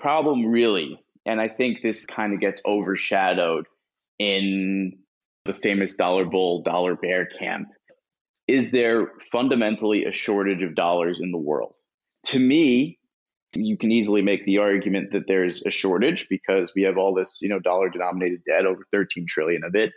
problem really, and I think this kind of gets overshadowed in the famous dollar bull, dollar bear camp, is there fundamentally a shortage of dollars in the world? To me, you can easily make the argument that there's a shortage because we have all this, you know, dollar denominated debt, over 13 trillion of it.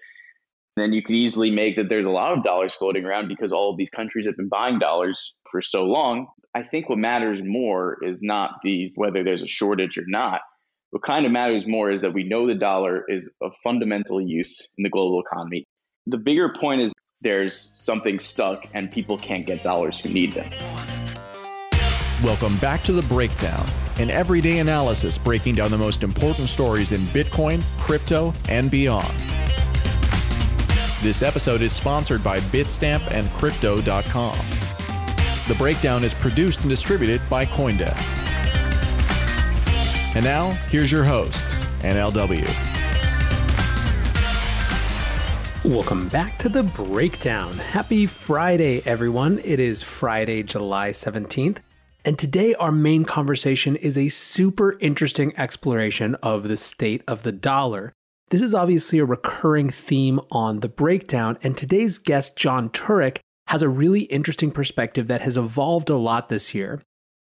Then you could easily make that there's a lot of dollars floating around because all of these countries have been buying dollars for so long. I think what matters more is not these whether there's a shortage or not. What kind of matters more is that we know the dollar is of fundamental use in the global economy. The bigger point is there's something stuck and people can't get dollars who need them. Welcome back to The Breakdown, an everyday analysis breaking down the most important stories in Bitcoin, crypto, and beyond. This episode is sponsored by Bitstamp and Crypto.com. The Breakdown is produced and distributed by Coindesk. And now, here's your host, NLW. Welcome back to the breakdown. Happy Friday, everyone. It is Friday, July 17th. And today, our main conversation is a super interesting exploration of the state of the dollar. This is obviously a recurring theme on the breakdown, and today's guest, Jon Turek, has a really interesting perspective that has evolved a lot this year.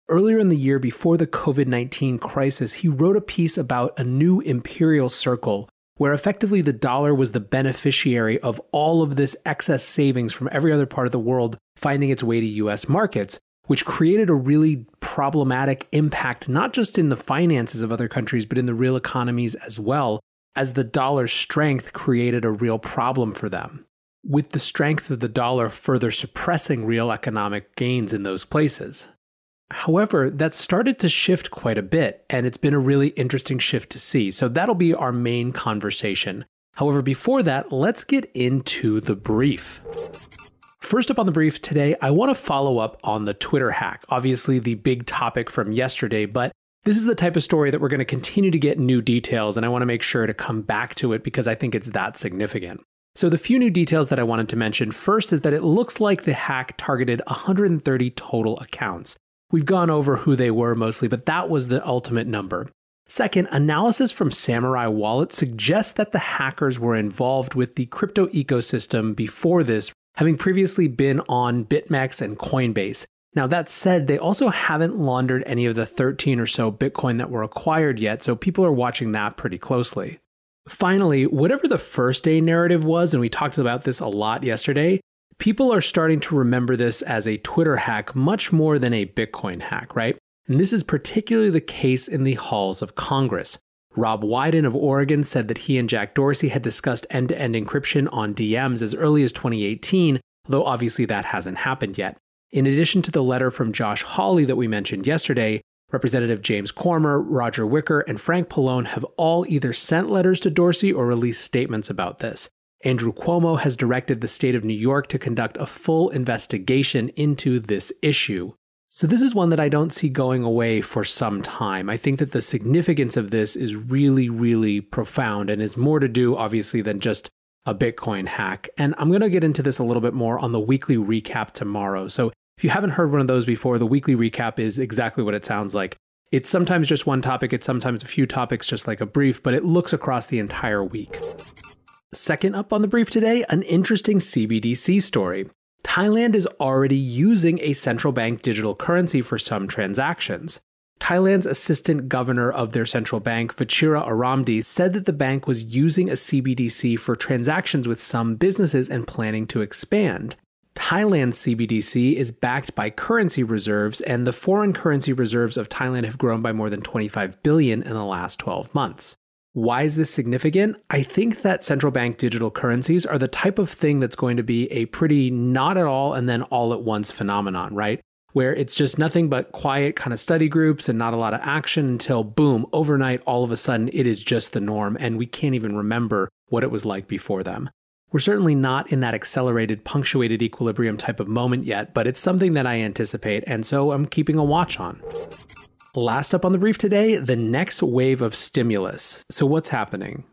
Earlier in the year, before the COVID 19 crisis, he wrote a piece about a new imperial circle where effectively the dollar was the beneficiary of all of this excess savings from every other part of the world finding its way to US markets, which created a really problematic impact, not just in the finances of other countries, but in the real economies as well, as the dollar's strength created a real problem for them, with the strength of the dollar further suppressing real economic gains in those places. However, that started to shift quite a bit, and it's been a really interesting shift to see. So that'll be our main conversation. However, before that, let's get into the brief. First up on the brief today, I want to follow up on the Twitter hack. Obviously, the big topic from yesterday, but this is the type of story that we're going to continue to get new details, and I want to make sure to come back to it because I think it's that significant. So, the few new details that I wanted to mention first is that it looks like the hack targeted 130 total accounts. We've gone over who they were mostly, but that was the ultimate number. Second, analysis from Samurai Wallet suggests that the hackers were involved with the crypto ecosystem before this having previously been on BitMEX and Coinbase. Now, that said, they also haven't laundered any of the 13 or so Bitcoin that were acquired yet, so people are watching that pretty closely. Finally, whatever the first day narrative was, and we talked about this a lot yesterday, people are starting to remember this as a Twitter hack much more than a Bitcoin hack, right? And this is particularly the case in the halls of Congress. Ron Wyden of Oregon said that he and Jack Dorsey had discussed end to end encryption on DMs as early as 2018, though obviously that hasn't happened yet. In addition to the letter from Josh Hawley that we mentioned yesterday, Representative James Comer, Roger Wicker, and Frank Pallone have all either sent letters to Dorsey or released statements about this. Andrew Cuomo has directed the state of New York to conduct a full investigation into this issue. So, this is one that I don't see going away for some time. I think that the significance of this is really, really profound and is more to do, obviously, than just a Bitcoin hack. And I'm going to get into this a little bit more on the weekly recap tomorrow. So, if you haven't heard one of those before, the weekly recap is exactly what it sounds like. It's sometimes just one topic, it's sometimes a few topics, just like a brief, but it looks across the entire week. Second up on the brief today, an interesting CBDC story. Thailand is already using a central bank digital currency for some transactions. Thailand's assistant governor of their central bank, Vachira Arromdee, said that the bank was using a CBDC for transactions with some businesses and planning to expand. Thailand's CBDC is backed by currency reserves, and the foreign currency reserves of Thailand have grown by more than 25 billion in the last 12 months. Why is this significant? I think that central bank digital currencies are the type of thing that's going to be a pretty not at all and then all at once phenomenon, right? Where it's just nothing but quiet kind of study groups and not a lot of action until boom, overnight, all of a sudden, it is just the norm and we can't even remember what it was like before them. We're certainly not in that accelerated, punctuated equilibrium type of moment yet, but it's something that I anticipate, and so I'm keeping a watch on. Last up on the brief today, the next wave of stimulus. So, what's happening?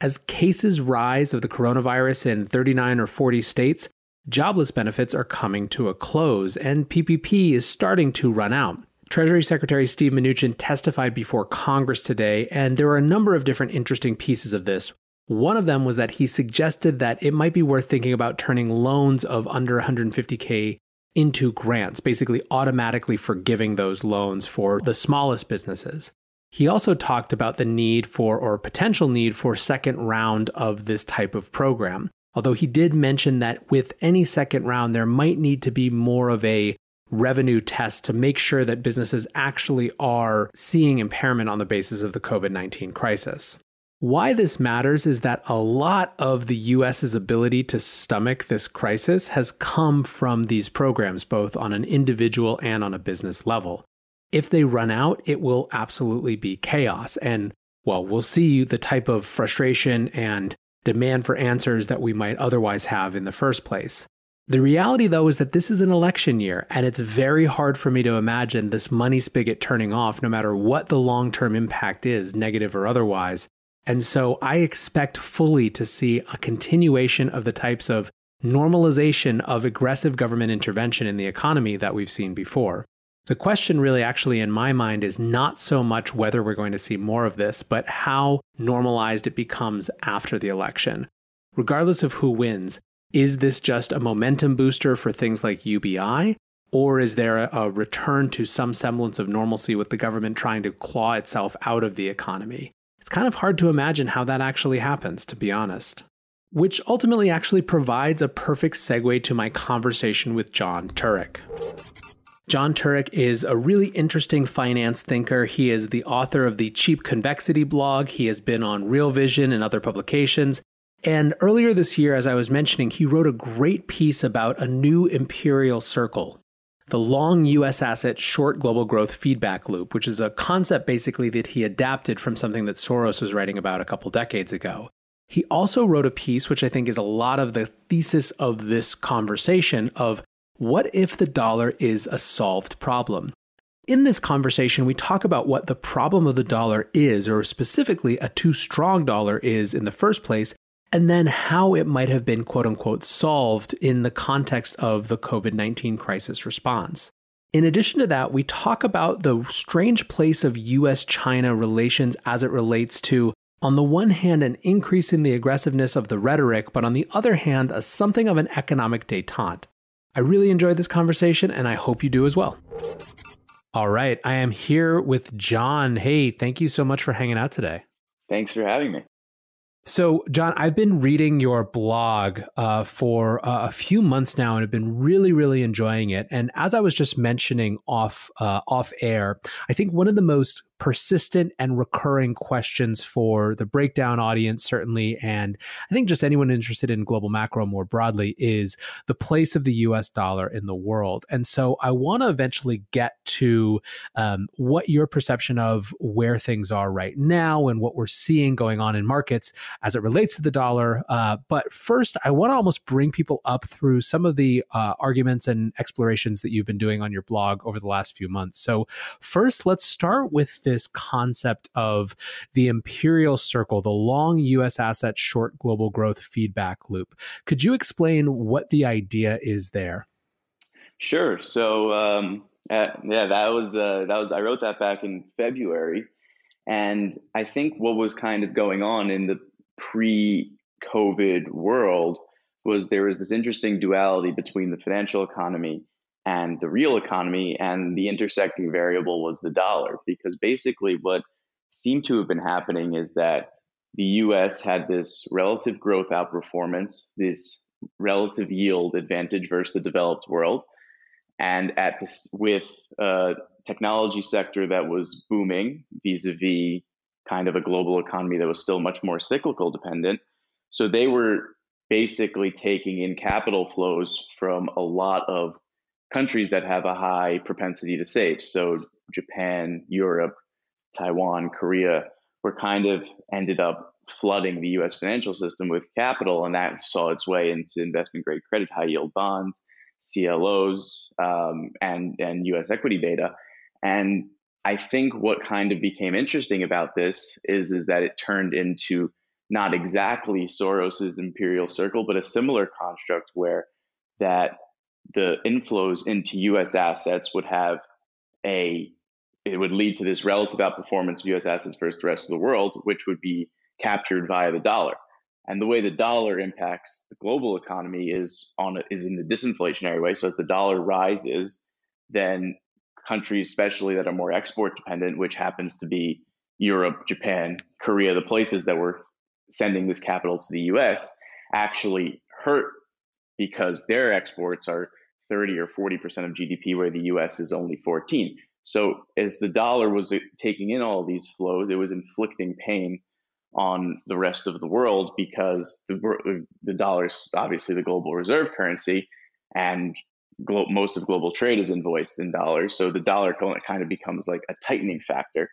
As cases rise of the coronavirus in 39 or 40 states, jobless benefits are coming to a close and PPP is starting to run out. Treasury Secretary Steve Mnuchin testified before Congress today, and there are a number of different interesting pieces of this. One of them was that he suggested that it might be worth thinking about turning loans of under 150K into grants, basically automatically forgiving those loans for the smallest businesses. He also talked about the need for, or potential need for, second round of this type of program. Although he did mention that with any second round, there might need to be more of a revenue test to make sure that businesses actually are seeing impairment on the basis of the COVID 19 crisis. Why this matters is that a lot of the US's ability to stomach this crisis has come from these programs, both on an individual and on a business level. If they run out, it will absolutely be chaos. And well, we'll see the type of frustration and demand for answers that we might otherwise have in the first place. The reality, though, is that this is an election year, and it's very hard for me to imagine this money spigot turning off no matter what the long term impact is, negative or otherwise. And so I expect fully to see a continuation of the types of normalization of aggressive government intervention in the economy that we've seen before. The question, really, actually, in my mind, is not so much whether we're going to see more of this, but how normalized it becomes after the election. Regardless of who wins, is this just a momentum booster for things like UBI? Or is there a, return to some semblance of normalcy with the government trying to claw itself out of the economy? Kind of hard to imagine how that actually happens, to be honest. Which ultimately actually provides a perfect segue to my conversation with Jon Turek. Jon Turek is a really interesting finance thinker. He is the author of the Cheap Convexity blog. He has been on Real Vision and other publications. And earlier this year, as I was mentioning, he wrote a great piece about a new imperial circle, the long US asset short global growth feedback loop, which is a concept basically that he adapted from something that Soros was writing about a couple decades ago. He also wrote a piece, which I think is a lot of the thesis of this conversation, of what if the dollar is a solved problem? In this conversation, we talk about what the problem of the dollar is, or specifically a too strong dollar is in the first place, and then how it might have been quote unquote solved in the context of the COVID 19 crisis response. In addition to that, we talk about the strange place of US China relations as it relates to, on the one hand, an increase in the aggressiveness of the rhetoric, but on the other hand, a something of an economic detente. I really enjoyed this conversation, and I hope you do as well. All right, I am here with Jon. Hey, thank you so much for hanging out today. Thanks for having me. So, Jon, I've been reading your blog uh, for uh, a few months now, and have been really, really enjoying it. And as I was just mentioning off uh, off air, I think one of the most persistent and recurring questions for the breakdown audience, certainly, and I think just anyone interested in global macro more broadly, is the place of the US dollar in the world. And so I want to eventually get to um, what your perception of where things are right now and what we're seeing going on in markets as it relates to the dollar. Uh, but first, I want to almost bring people up through some of the uh, arguments and explorations that you've been doing on your blog over the last few months. So, first, let's start with this concept of the imperial circle, the long US asset, short global growth feedback loop. Could you explain what the idea is there? Sure. So, um, uh, yeah, that was uh, that was I wrote that back in February, and I think what was kind of going on in the pre-COVID world was there was this interesting duality between the financial economy and the real economy, and the intersecting variable was the dollar. Because basically, what seemed to have been happening is that the US had this relative growth outperformance, this relative yield advantage versus the developed world. And at this, with a technology sector that was booming vis-a-vis kind of a global economy that was still much more cyclical dependent. So they were basically taking in capital flows from a lot of countries that have a high propensity to save. So Japan, Europe, Taiwan, Korea were kind of ended up flooding the US financial system with capital, and that saw its way into investment grade credit, high yield bonds, CLOs, um, and, and US equity beta. And I think what kind of became interesting about this is, is that it turned into not exactly Soros's imperial circle, but a similar construct where that the inflows into US assets would have a it would lead to this relative outperformance of U.S. assets versus the rest of the world, which would be captured via the dollar. And the way the dollar impacts the global economy is on is in the disinflationary way. So as the dollar rises, then countries, especially that are more export dependent, which happens to be Europe, Japan, Korea, the places that were sending this capital to the US, actually hurt because their exports are 30 or 40% of GDP, where the US is only 14. So as the dollar was taking in all these flows, it was inflicting pain on the rest of the world because the, the dollar is obviously the global reserve currency and glo- most of global trade is invoiced in dollars. So the dollar kind of becomes like a tightening factor.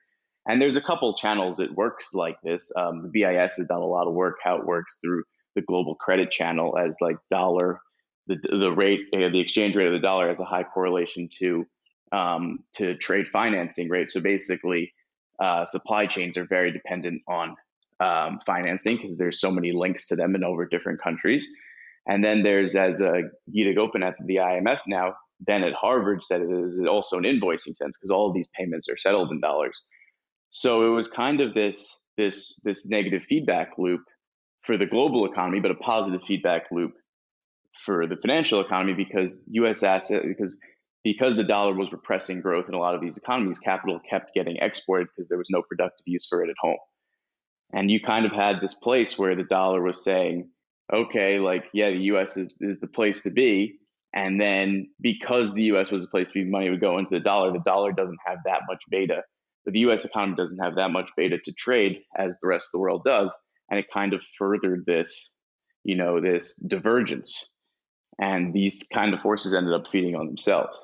And there's a couple channels it works like this. Um, the BIS has done a lot of work how it works through the global credit channel as like dollar, the, the rate, uh, the exchange rate of the dollar has a high correlation to um, to trade financing rate. So basically, uh, supply chains are very dependent on um, financing because there's so many links to them in over different countries. And then there's, as a Gita Gopinath at the IMF now, then at Harvard said it is also an invoicing sense because all of these payments are settled in dollars. So it was kind of this this this negative feedback loop for the global economy, but a positive feedback loop for the financial economy because U.S. asset because because the dollar was repressing growth in a lot of these economies, capital kept getting exported because there was no productive use for it at home. And you kind of had this place where the dollar was saying, okay, like, yeah, the US is, is the place to be. And then because the US was the place to be, money would go into the dollar. The dollar doesn't have that much beta. The US economy doesn't have that much beta to trade as the rest of the world does. And it kind of furthered this, you know, this divergence. And these kind of forces ended up feeding on themselves.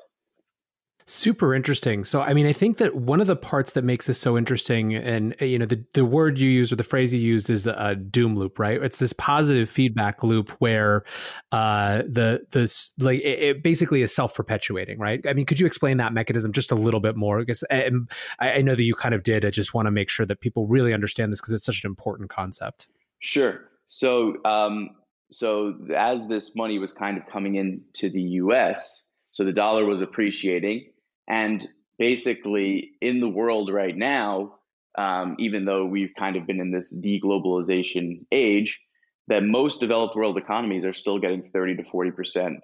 Super interesting. So, I mean, I think that one of the parts that makes this so interesting, and uh, you know, the the word you use or the phrase you used is a doom loop, right? It's this positive feedback loop where uh, the the like it, it basically is self perpetuating, right? I mean, could you explain that mechanism just a little bit more? Because I, I know that you kind of did. I just want to make sure that people really understand this because it's such an important concept. Sure. So, um, so as this money was kind of coming into the U.S., so the dollar was appreciating and basically, in the world right now, um, even though we've kind of been in this deglobalization age, that most developed world economies are still getting 30 to 40%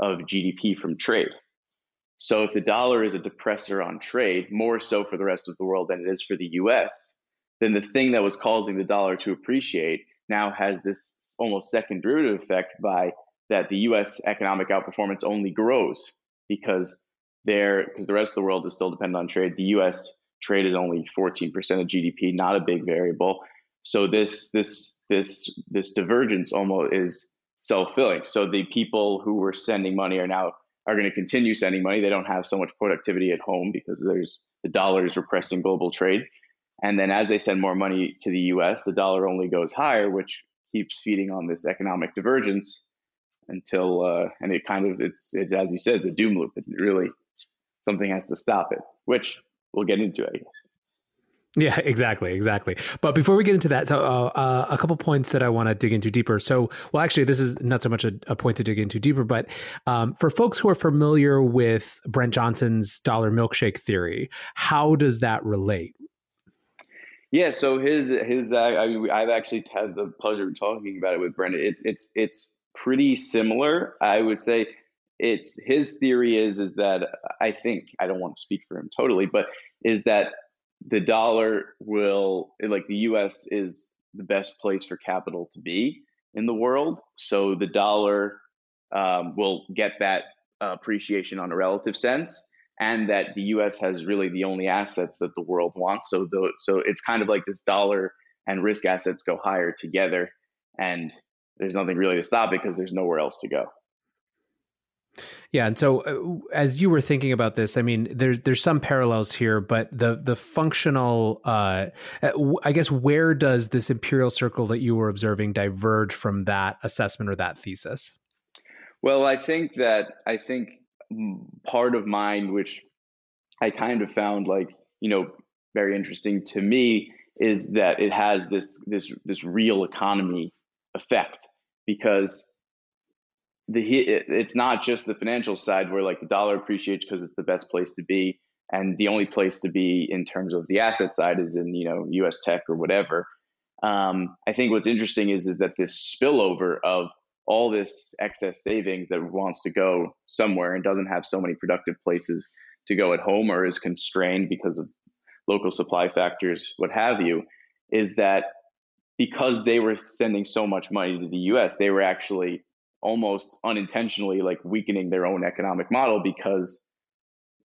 of GDP from trade. So if the dollar is a depressor on trade, more so for the rest of the world than it is for the US, then the thing that was causing the dollar to appreciate now has this almost second derivative effect by that the US economic outperformance only grows because there because the rest of the world is still dependent on trade. The U.S. trade is only 14% of GDP, not a big variable. So this this this this divergence almost is self-filling. So the people who were sending money are now are going to continue sending money. They don't have so much productivity at home because there's the dollar is repressing global trade. And then as they send more money to the US, the dollar only goes higher, which keeps feeding on this economic divergence until uh, and it kind of it's it, as you said, it's a doom loop. It really something has to stop it, which we'll get into, I guess. Yeah, exactly, exactly. But before we get into that, so uh, uh, a couple points that I want to dig into deeper. So, well, actually, this is not so much a, a point to dig into deeper, but um, for folks who are familiar with Brent Johnson's dollar milkshake theory, how does that relate? Yeah, so his his uh, I, have actually had the pleasure of talking about it with Brendan. It's it's it's pretty similar. I would say it's his theory is is that I think I don't want to speak for him totally, but is that the dollar will like the U.S. is the best place for capital to be in the world, so the dollar um, will get that uh, appreciation on a relative sense, and that the U.S. has really the only assets that the world wants. So the so it's kind of like this dollar and risk assets go higher together, and there's nothing really to stop it because there's nowhere else to go. Yeah, and so uh, as you were thinking about this, I mean, there's there's some parallels here, but the the functional, uh, uh I guess, where does this imperial circle that you were observing diverge from that assessment or that thesis? Well, I think that I think part of mine, which I kind of found like you know very interesting to me, is that it has this this this real economy effect because the it's not just the financial side where like the dollar appreciates because it's the best place to be and the only place to be in terms of the asset side is in you know U.S. tech or whatever. Um, I think what's interesting is is that this spillover of all this excess savings that wants to go somewhere and doesn't have so many productive places to go at home or is constrained because of local supply factors, what have you, is that because they were sending so much money to the US, they were actually almost unintentionally like weakening their own economic model because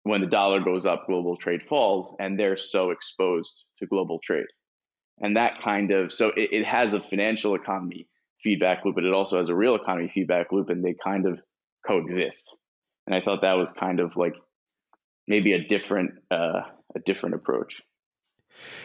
when the dollar goes up, global trade falls, and they're so exposed to global trade. And that kind of so it, it has a financial economy feedback loop, but it also has a real economy feedback loop, and they kind of coexist. And I thought that was kind of like maybe a different uh, a different approach.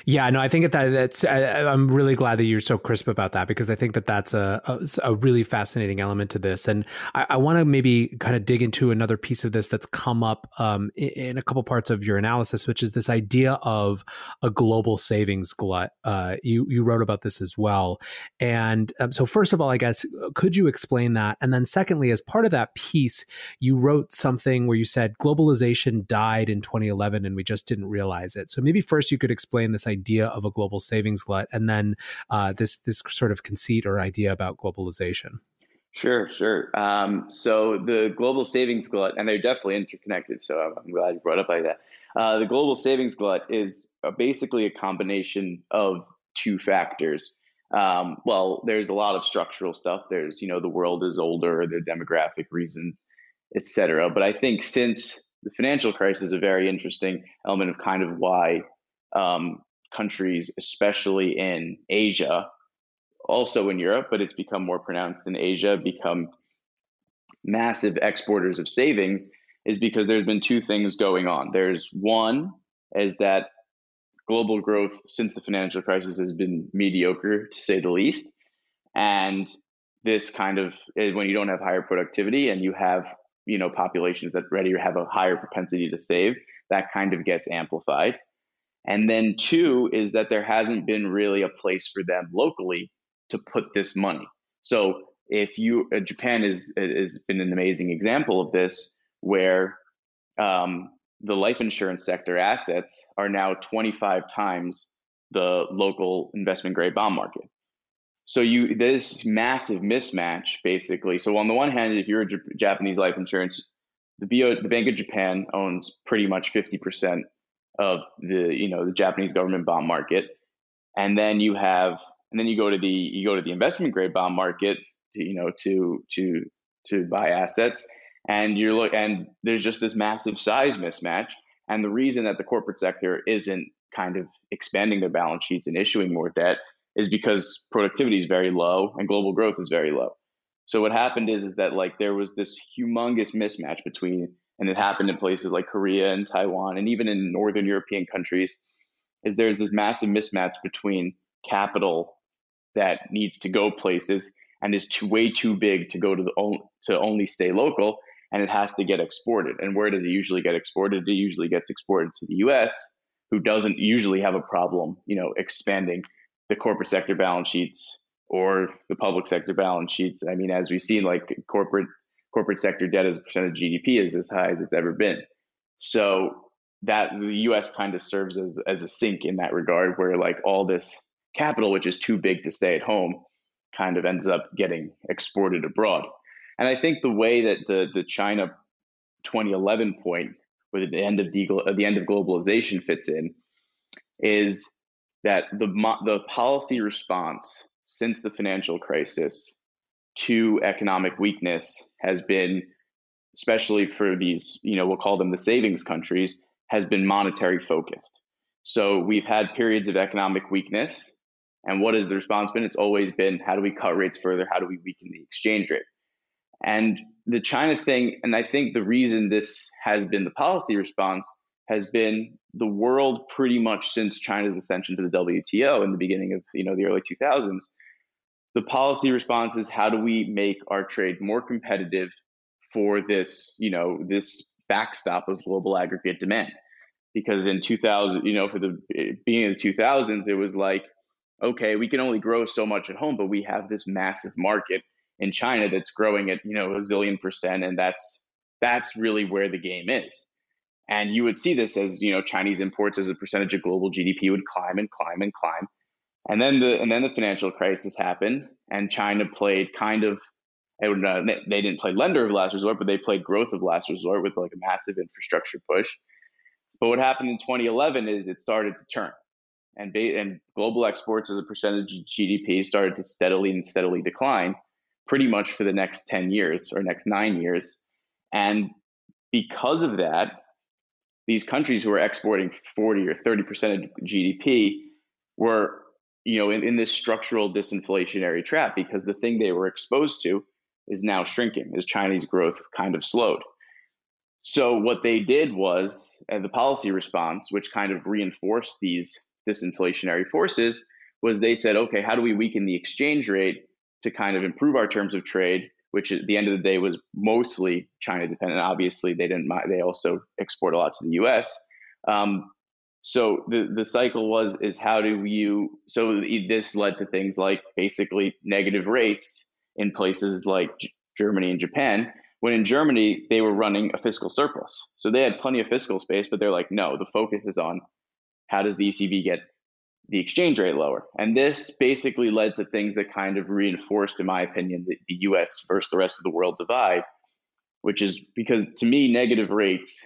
Yeah, no, I think that that's. I, am really glad that you're so crisp about that because I think that that's a a, a really fascinating element to this, and I, I want to maybe kind of dig into another piece of this that's come up um, in, in, a couple parts of your analysis, which is this idea of a global savings glut. Uh, you you wrote about this as well, and um, so first of all, I guess could you explain that, and then secondly, as part of that piece, you wrote something where you said globalization died in 2011 and we just didn't realize it. So maybe first you could explain explain this idea of a global savings glut, and then uh, this this sort of conceit or idea about globalization. Sure, sure. Um, so the global savings glut, and they're definitely interconnected. So I'm glad you brought up like that. Uh, the global savings glut is basically a combination of two factors. Um, well, there's a lot of structural stuff. There's, you know, the world is older, the demographic reasons, etc. But I think since the financial crisis is a very interesting element of kind of why um, countries, especially in Asia, also in Europe, but it's become more pronounced in Asia, become massive exporters of savings, is because there's been two things going on. There's one is that global growth since the financial crisis has been mediocre to say the least. And this kind of eh, when you don't have higher productivity and you have you know populations that ready have a higher propensity to save, that kind of gets amplified. And then two is that there hasn't been really a place for them locally to put this money. So if you uh, Japan is has been an amazing example of this, where um, the life insurance sector assets are now 25 times the local investment grade bond market. So you this massive mismatch basically. So on the one hand, if you're a J- Japanese life insurance, the BO, the Bank of Japan owns pretty much 50 percent of the you know the Japanese government bond market, and then you have and then you go to the you go to the investment grade bond market to, you know to to to buy assets. And you're look and there's just this massive size mismatch. And the reason that the corporate sector isn't kind of expanding their balance sheets and issuing more debt is because productivity is very low and global growth is very low. So what happened is is that like there was this humongous mismatch between and it happened in places like Korea and Taiwan and even in northern European countries, is there's this massive mismatch between capital that needs to go places and is too, way too big to go to the to only stay local and it has to get exported. And where does it usually get exported? It usually gets exported to the US, who doesn't usually have a problem, you know, expanding the corporate sector balance sheets or the public sector balance sheets. I mean, as we've seen, like corporate corporate sector debt as a percent of GDP is as high as it's ever been. So that the US kind of serves as, as a sink in that regard, where like all this capital, which is too big to stay at home, kind of ends up getting exported abroad. And I think the way that the, the China 2011 point, with the end of the, the end of globalization fits in, is that the the policy response since the financial crisis to economic weakness has been, especially for these, you know, we'll call them the savings countries, has been monetary focused. So we've had periods of economic weakness. And what has the response been? It's always been how do we cut rates further? How do we weaken the exchange rate? And the China thing, and I think the reason this has been the policy response has been the world pretty much since China's ascension to the WTO in the beginning of you know the early 2000s the policy response is how do we make our trade more competitive for this, you know, this backstop of global aggregate demand? Because in 2000, you know, for the eh, beginning of the 2000s, it was like, okay, we can only grow so much at home, but we have this massive market in China that's growing at, you know, a zillion percent, and that's that's really where the game is. And you would see this as, you know, Chinese imports as a percentage of global GDP would climb and climb and climb. And then the and then the financial crisis happened, and China played kind of. Uh, they didn't play lender of last resort, but they played growth of last resort with like a massive infrastructure push. But what happened in 2011 is it started to turn, and and global exports as a percentage of GDP started to steadily and steadily decline, pretty much for the next 10 years or next nine years. And because of that, these countries who are exporting 40 or 30 percent of GDP were, you know, in, in this structural disinflationary trap because the thing they were exposed to is now shrinking as Chinese growth kind of slowed. So what they did was, and the policy response, which kind of reinforced these disinflationary forces, was they said, okay, how do we weaken the exchange rate to kind of improve our terms of trade which at the end of the day was mostly China dependent. Obviously, they didn't. They also export a lot to the U.S. Um, so the the cycle was is how do you? So this led to things like basically negative rates in places like Germany and Japan. When in Germany they were running a fiscal surplus, so they had plenty of fiscal space, but they're like, no, the focus is on how does the ECB get the exchange rate lower. And this basically led to things that kind of reinforced, in my opinion, the, the US versus the rest of the world divide, which is because to me, negative rates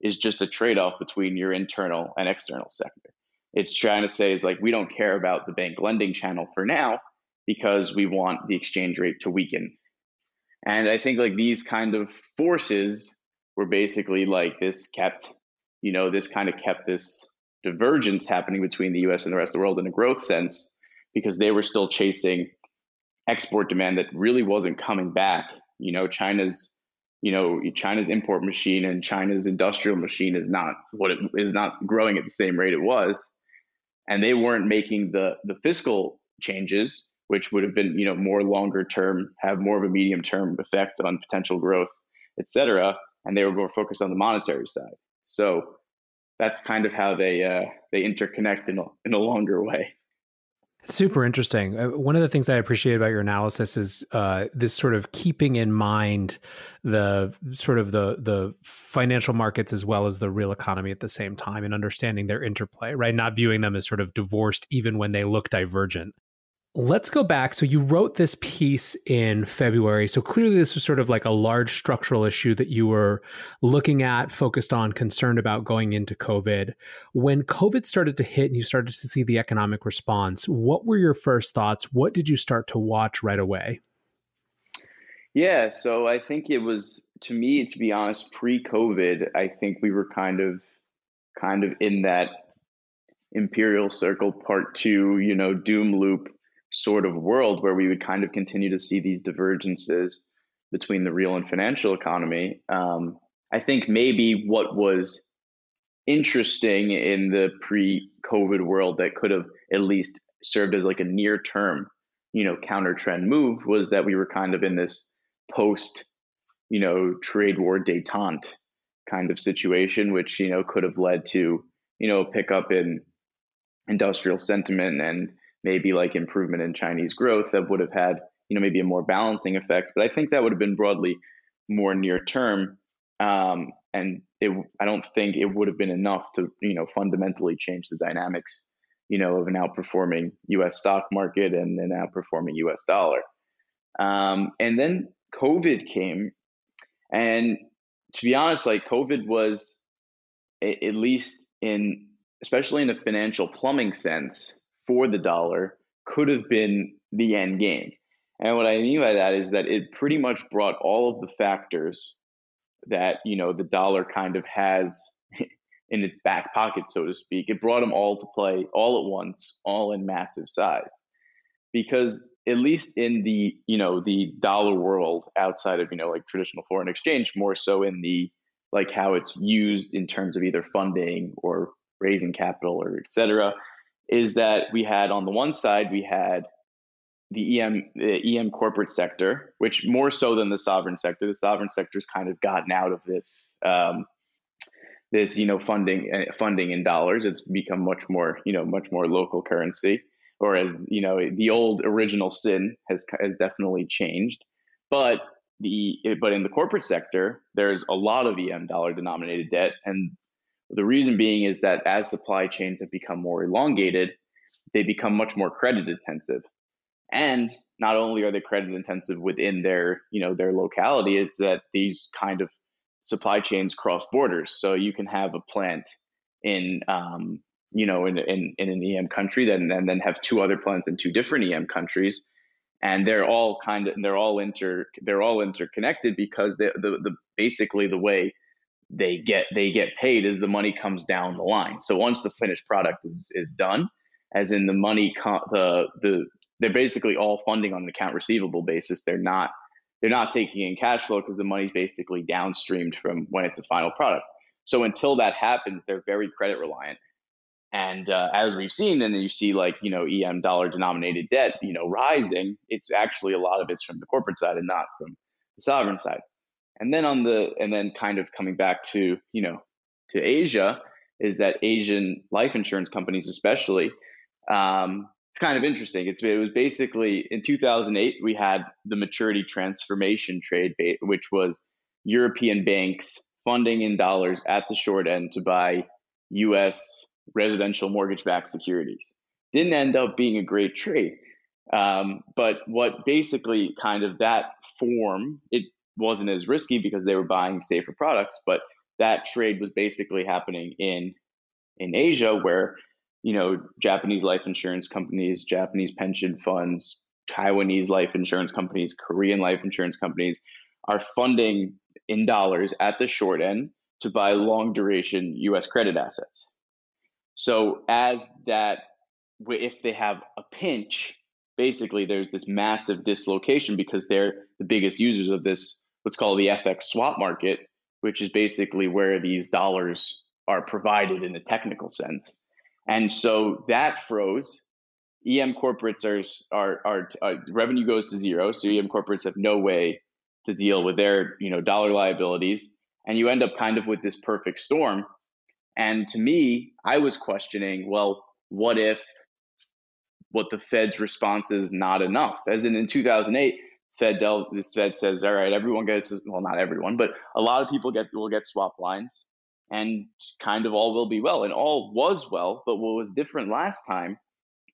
is just a trade off between your internal and external sector. It's trying to say is like, we don't care about the bank lending channel for now because we want the exchange rate to weaken. And I think like these kind of forces were basically like this kept, you know, this kind of kept this divergence happening between the US and the rest of the world in a growth sense because they were still chasing export demand that really wasn't coming back. You know, China's you know China's import machine and China's industrial machine is not what it is not growing at the same rate it was, and they weren't making the the fiscal changes, which would have been you know more longer term, have more of a medium term effect on potential growth, et cetera. And they were more focused on the monetary side. So that's kind of how they uh, they interconnect in a, in a longer way. Super interesting. Uh, one of the things I appreciate about your analysis is uh, this sort of keeping in mind the sort of the the financial markets as well as the real economy at the same time, and understanding their interplay. Right, not viewing them as sort of divorced, even when they look divergent. Let's go back. So you wrote this piece in February. So clearly this was sort of like a large structural issue that you were looking at, focused on, concerned about going into COVID. When COVID started to hit and you started to see the economic response, what were your first thoughts? What did you start to watch right away? Yeah, so I think it was to me, to be honest, pre-COVID, I think we were kind of kind of in that imperial circle part two, you know, doom loop sort of world where we would kind of continue to see these divergences between the real and financial economy. Um, I think maybe what was interesting in the pre-COVID world that could have at least served as like a near-term, you know, counter trend move was that we were kind of in this post, you know, trade war detente kind of situation, which you know could have led to you know a pickup in industrial sentiment and maybe like improvement in Chinese growth that would have had, you know, maybe a more balancing effect. But I think that would have been broadly more near term. Um, and it, I don't think it would have been enough to, you know, fundamentally change the dynamics, you know, of an outperforming U.S. stock market and an outperforming U.S. dollar. Um, and then COVID came, and to be honest, like COVID was, at least in, especially in a financial plumbing sense, for the dollar could have been the end game. And what I mean by that is that it pretty much brought all of the factors that, you know, the dollar kind of has in its back pocket, so to speak. It brought them all to play all at once, all in massive size. Because at least in the, you know, the dollar world outside of, you know, like traditional foreign exchange, more so in the like how it's used in terms of either funding or raising capital or et cetera, is that we had on the one side we had the EM the EM corporate sector, which more so than the sovereign sector, the sovereign sector's kind of gotten out of this um, this you know funding uh, funding in dollars. It's become much more you know much more local currency, or as you know the old original sin has has definitely changed. But the but in the corporate sector, there's a lot of EM dollar denominated debt, and the reason being is that as supply chains have become more elongated, they become much more credit intensive. And not only are they credit intensive within their, you know, their locality, it's that these kind of supply chains cross borders. So you can have a plant in, um, you know, in, in, in an EM country, then and then have two other plants in two different EM countries, and they're all kind of they're all inter they're all interconnected because the the, the basically the way they get they get paid as the money comes down the line. So once the finished product is is done, as in the money the the they're basically all funding on an account receivable basis. They're not they're not taking in cash flow because the money's basically downstreamed from when it's a final product. So until that happens, they're very credit reliant. And uh, as we've seen, and then you see like you know EM dollar denominated debt, you know, rising. It's actually a lot of it's from the corporate side and not from the sovereign side. And then on the and then kind of coming back to you know to Asia is that Asian life insurance companies, especially, um, it's kind of interesting. It's it was basically in 2008 we had the maturity transformation trade, which was European banks funding in dollars at the short end to buy U.S. residential mortgage-backed securities. Didn't end up being a great trade. Um, but what basically kind of that form, it wasn't as risky because they were buying safer products. But that trade was basically happening in in Asia, where you know Japanese life insurance companies, Japanese pension funds, Taiwanese life insurance companies, Korean life insurance companies are funding in dollars at the short end to buy long duration U.S. credit assets. So as that, if they have a pinch, basically there's this massive dislocation because they're the biggest users of this what's called the FX swap market, which is basically where these dollars are provided in a technical sense. And so that froze. EM corporates are, are, are uh, revenue goes to zero. So EM corporates have no way to deal with their, you know, dollar liabilities. And you end up kind of with this perfect storm. And to me, I was questioning, well, what if what the Fed's response is not enough? As in in 2008, Fed del this Fed says, all right, everyone gets well, not everyone, but a lot of people get will get swap lines, and kind of all will be well, and all was well. But what was different last time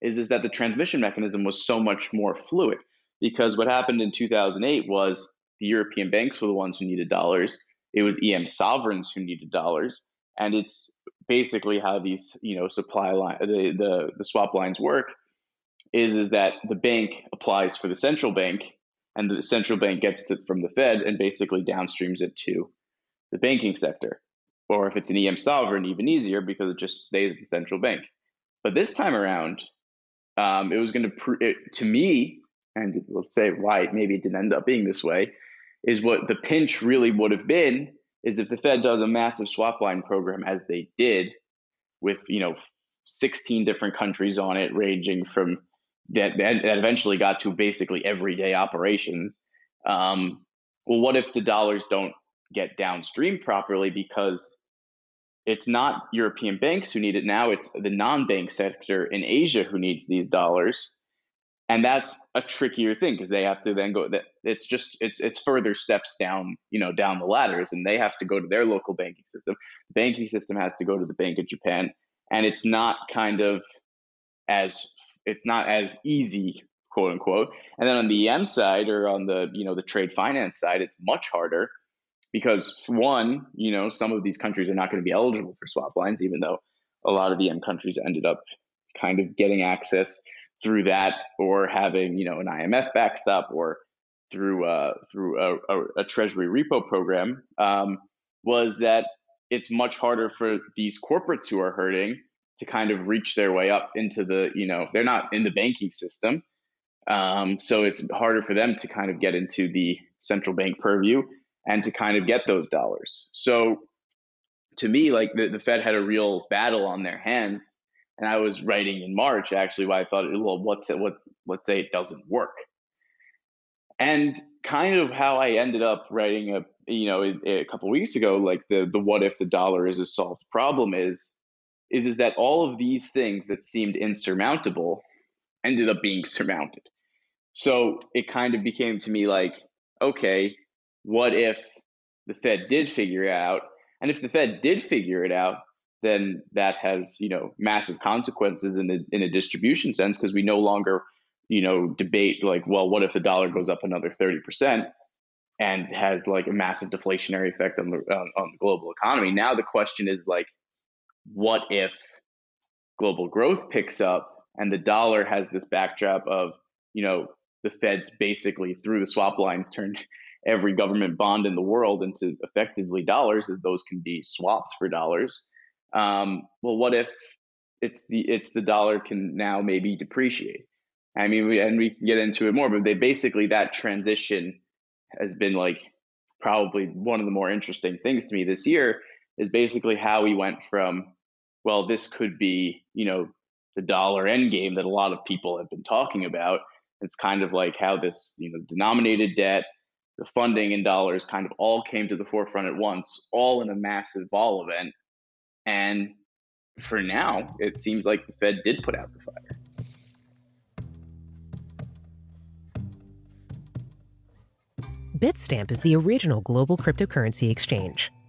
is is that the transmission mechanism was so much more fluid because what happened in 2008 was the European banks were the ones who needed dollars. It was EM sovereigns who needed dollars, and it's basically how these you know supply line the the, the swap lines work is is that the bank applies for the central bank and the central bank gets it from the Fed and basically downstreams it to the banking sector. Or if it's an EM sovereign, even easier because it just stays at the central bank. But this time around, um, it was going to, pr- to me, and let's say why maybe it didn't end up being this way, is what the pinch really would have been is if the Fed does a massive swap line program as they did with, you know, 16 different countries on it, ranging from that, that eventually got to basically everyday operations. Um, well, what if the dollars don't get downstream properly because it's not European banks who need it now, it's the non bank sector in Asia who needs these dollars. And that's a trickier thing because they have to then go that it's just it's it's further steps down, you know, down the ladders and they have to go to their local banking system. The banking system has to go to the Bank of Japan. And it's not kind of as it's not as easy quote unquote. And then on the em side or on the you know the trade finance side it's much harder because one you know some of these countries are not going to be eligible for swap lines even though a lot of the em countries ended up kind of getting access through that or having you know an imf backstop or through uh, through a, a, a, treasury repo program um, was that it's much harder for these corporates who are hurting to kind of reach their way up into the, you know, they're not in the banking system. Um, so it's harder for them to kind of get into the central bank purview and to kind of get those dollars. So to me, like the, the Fed had a real battle on their hands. And I was writing in March actually why I thought, well, what's it, what, let's say it doesn't work. And kind of how I ended up writing a, you know, a, a couple weeks ago, like the, the what if the dollar is a solved problem is is is that all of these things that seemed insurmountable ended up being surmounted. So it kind of became to me like, okay, what if the Fed did figure it out? And if the Fed did figure it out, then that has you know massive consequences in a, in a distribution sense because we no longer you know debate like well what if the dollar goes up another 30% and has like a massive deflationary effect on the on, on the global economy now the question is like what if global growth picks up and the dollar has this backdrop of you know the feds basically through the swap lines turned every government bond in the world into effectively dollars as those can be swapped for dollars. Um, well what if it's the it's the dollar can now maybe depreciate? I mean we, and we can get into it more but they basically that transition has been like probably one of the more interesting things to me this year is basically how we went from well this could be you know the dollar end game that a lot of people have been talking about. It's kind of like how this you know denominated debt the funding in dollars kind of all came to the forefront at once all in a massive vol event. And for now it seems like the fed did put out the fire. Bitstamp is the original global cryptocurrency exchange.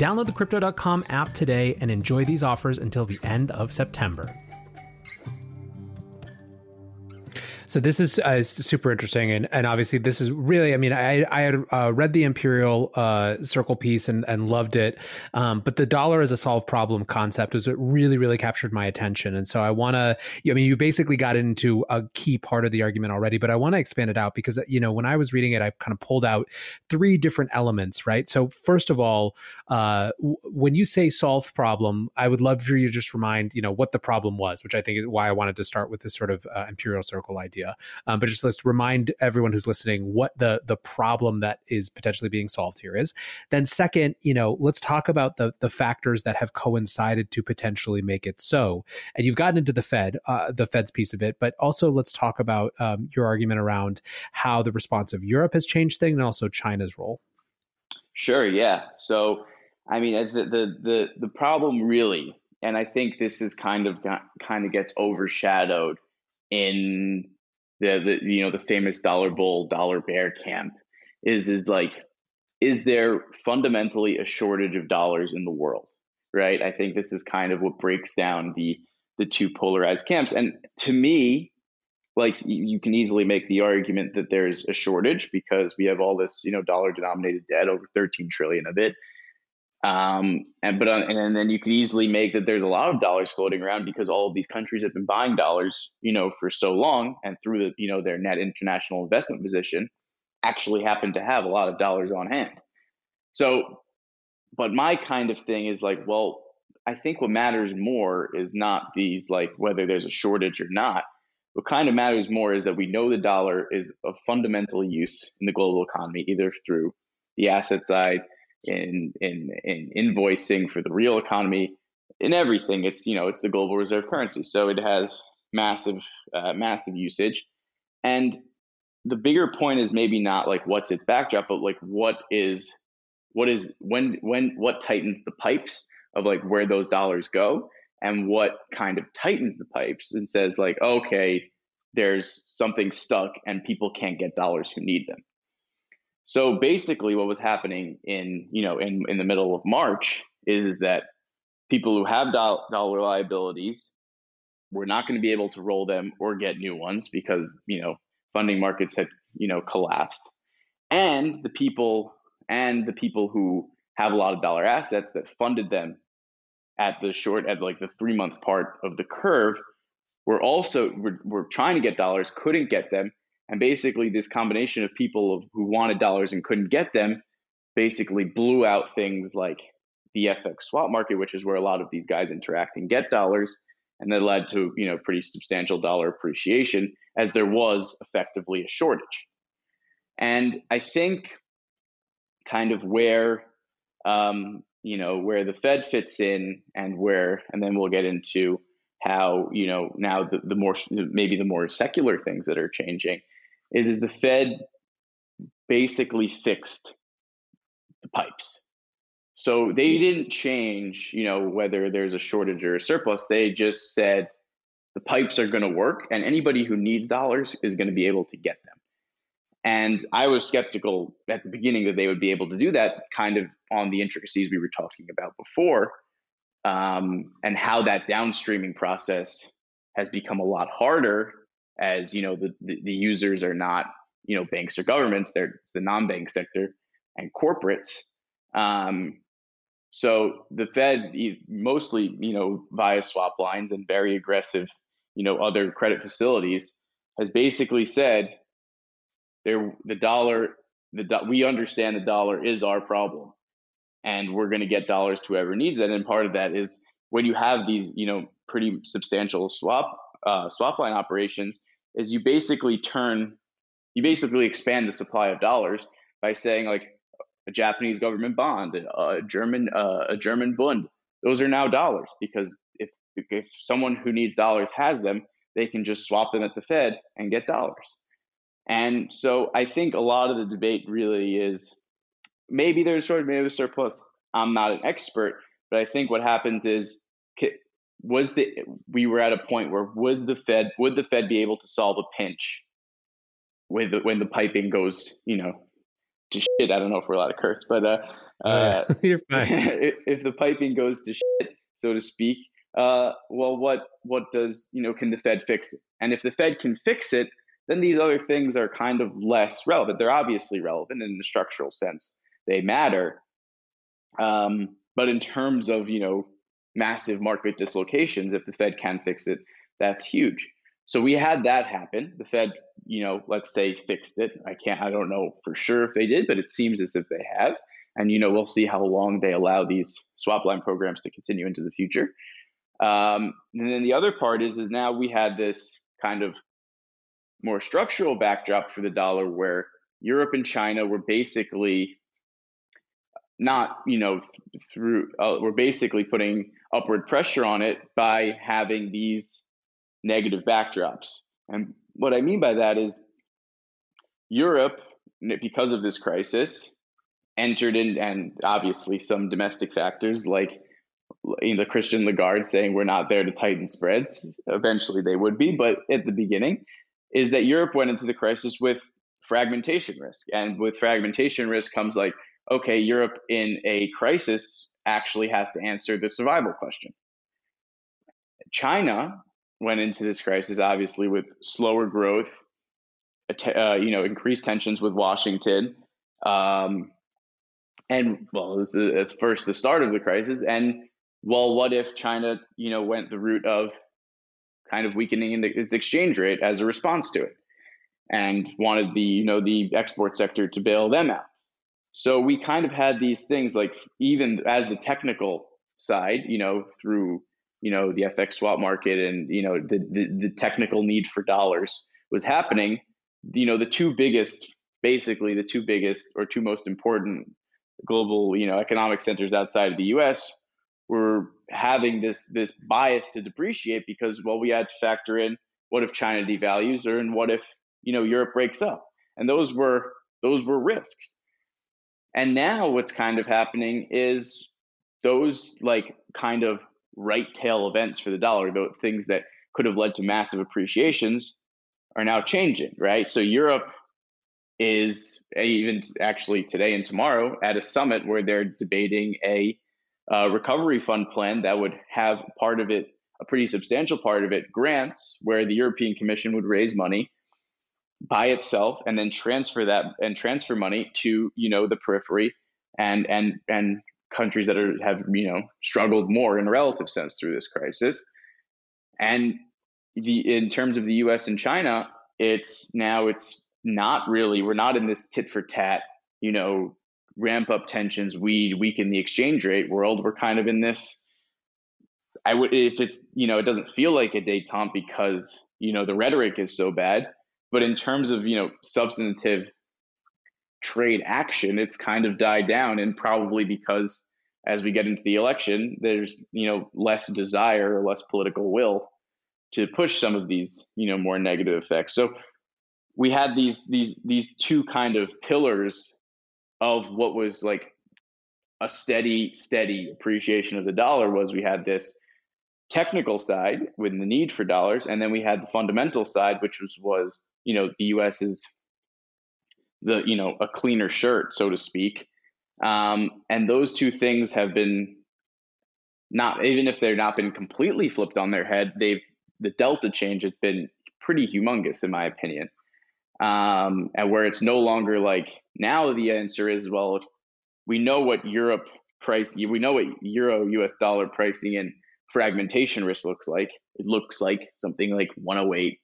Download the Crypto.com app today and enjoy these offers until the end of September. So this is uh, super interesting, and, and obviously this is really. I mean, I I had uh, read the Imperial uh, Circle piece and, and loved it, um, but the dollar as a solved problem concept was what really really captured my attention, and so I want to. I mean, you basically got into a key part of the argument already, but I want to expand it out because you know when I was reading it, I kind of pulled out three different elements, right? So first of all, uh, w- when you say solved problem, I would love for you to just remind you know what the problem was, which I think is why I wanted to start with this sort of uh, Imperial Circle idea Um, but just let's remind everyone who's listening what the the problem that is potentially being solved here is. Then second, you know, let's talk about the the factors that have coincided to potentially make it so. And you've gotten into the Fed, uh, the Fed's piece of it, but also let's talk about um, your argument around how the response of Europe has changed things and also China's role. Sure. Yeah. So, I mean, the the the, the problem really, and I think this is kind of kind of gets overshadowed in the, the you know the famous dollar bull dollar bear camp is is like is there fundamentally a shortage of dollars in the world right? I think this is kind of what breaks down the the two polarized camps. And to me like you can easily make the argument that there's a shortage because we have all this you know dollar denominated debt over 13 trillion of it um, and but uh, and then you could easily make that there's a lot of dollars floating around because all of these countries have been buying dollars, you know, for so long, and through the you know their net international investment position, actually happen to have a lot of dollars on hand. So, but my kind of thing is like, well, I think what matters more is not these like whether there's a shortage or not. What kind of matters more is that we know the dollar is of fundamental use in the global economy, either through the asset side in in in invoicing for the real economy in everything. It's you know it's the global reserve currency. So it has massive uh, massive usage. And the bigger point is maybe not like what's its backdrop but like what is what is when when what tightens the pipes of like where those dollars go and what kind of tightens the pipes and says like okay there's something stuck and people can't get dollars who need them so basically, what was happening in you know in in the middle of March is is that people who have dollar liabilities were not going to be able to roll them or get new ones because you know funding markets had you know collapsed, and the people and the people who have a lot of dollar assets that funded them at the short at like the three month part of the curve were also were, were trying to get dollars, couldn't get them, and basically this combination of people who wanted dollars and couldn't get them basically blew out things like the FX swap market, which is where a lot of these guys interact and get dollars, and that led to you know pretty substantial dollar appreciation as there was effectively a shortage. And I think kind of where um, you know where the Fed fits in and where and then we'll get into how you know now the, the more maybe the more secular things that are changing is is the Fed basically fixed the pipes. So they didn't change, you know, whether there's a shortage or a surplus. They just said the pipes are going to work and anybody who needs dollars is going to be able to get them. And I was skeptical at the beginning that they would be able to do that, kind of on the intricacies we were talking about before, um, and how that downstreaming process has become a lot harder as you know the, the, the users are not you know banks or governments; they're the non-bank sector and corporates. Um, so the Fed, mostly you know via swap lines and very aggressive, you know other credit facilities, has basically said there the dollar the we understand the dollar is our problem and we're going to get dollars to whoever needs it and part of that is when you have these you know pretty substantial swap uh, swap line operations is you basically turn you basically expand the supply of dollars by saying like a Japanese government bond, a German uh, a German bund. Those are now dollars because if if someone who needs dollars has them, they can just swap them at the Fed and get dollars. And so I think a lot of the debate really is maybe there's sort of maybe a surplus. I'm not an expert, but I think what happens is was the we were at a point where would the Fed would the Fed be able to solve a pinch with the, when the piping goes you know to shit. I don't know if we're allowed to curse, but uh, uh, you're fine. if the piping goes to shit, so to speak, uh, well, what what does you know? Can the Fed fix it? And if the Fed can fix it, then these other things are kind of less relevant. They're obviously relevant in the structural sense; they matter. Um, but in terms of you know massive market dislocations, if the Fed can fix it, that's huge. So we had that happen. The Fed, you know, let's say fixed it. I can't, I don't know for sure if they did, but it seems as if they have. And you know, we'll see how long they allow these swap line programs to continue into the future. Um, and then the other part is, is now we had this kind of more structural backdrop for the dollar where Europe and China were basically not, you know, th- through, uh, we're basically putting upward pressure on it by having these negative backdrops. And what I mean by that is Europe, because of this crisis, entered in, and obviously some domestic factors like know, Christine Lagarde saying we're not there to tighten spreads. Eventually they would be, but at the beginning, is that Europe went into the crisis with fragmentation risk. And with fragmentation risk comes like, okay, Europe in a crisis actually has to answer the survival question. China went into this crisis obviously with slower growth, uh, you know, increased tensions with Washington, um, and well, it was at first the start of the crisis. And well, what if China, you know, went the route of kind of weakening its exchange rate as a response to it, and wanted the you know the export sector to bail them out. So we kind of had these things like even as the technical side, you know, through you know the FX swap market and you know the, the, the technical need for dollars was happening, you know the two biggest, basically the two biggest or two most important global you know economic centers outside of the U.S. were having this this bias to depreciate because well we had to factor in what if China devalues or and what if you know Europe breaks up and those were those were risks. And now what's kind of happening is those like kind of right tail events for the dollar, the things that could have led to massive appreciations are now changing, right? So Europe is even actually today and tomorrow at a summit where they're debating a uh, recovery fund plan that would have part of it, a pretty substantial part of it, grants, where the European Commission would raise money by itself and then transfer that and transfer money to you know the periphery and and and countries that are have you know struggled more in a relative sense through this crisis. And the in terms of the U.S. and China, it's now it's not really we're not in this tit for tat, you know, ramp up tensions, we weaken the exchange rate world. We're kind of in this. I would if it's you know it doesn't feel like a détente because you know the rhetoric is so bad, but in terms of you know substantive trade action, it's kind of died down, and probably because as we get into the election, there's you know less desire or less political will to push some of these you know more negative effects. So we had these these these two kind of pillars of what was like a steady steady appreciation of the dollar was we had this technical side with the need for dollars and then we had the fundamental side which was was you know the us is the you know a cleaner shirt so to speak. Um, and those two things have been not even if they're not been completely flipped on their head they've the delta change has been pretty humongous in my opinion. Um, and where it's no longer like now the answer is well we know what europe price we know what euro us dollar pricing and fragmentation risk looks like. It looks like something like 108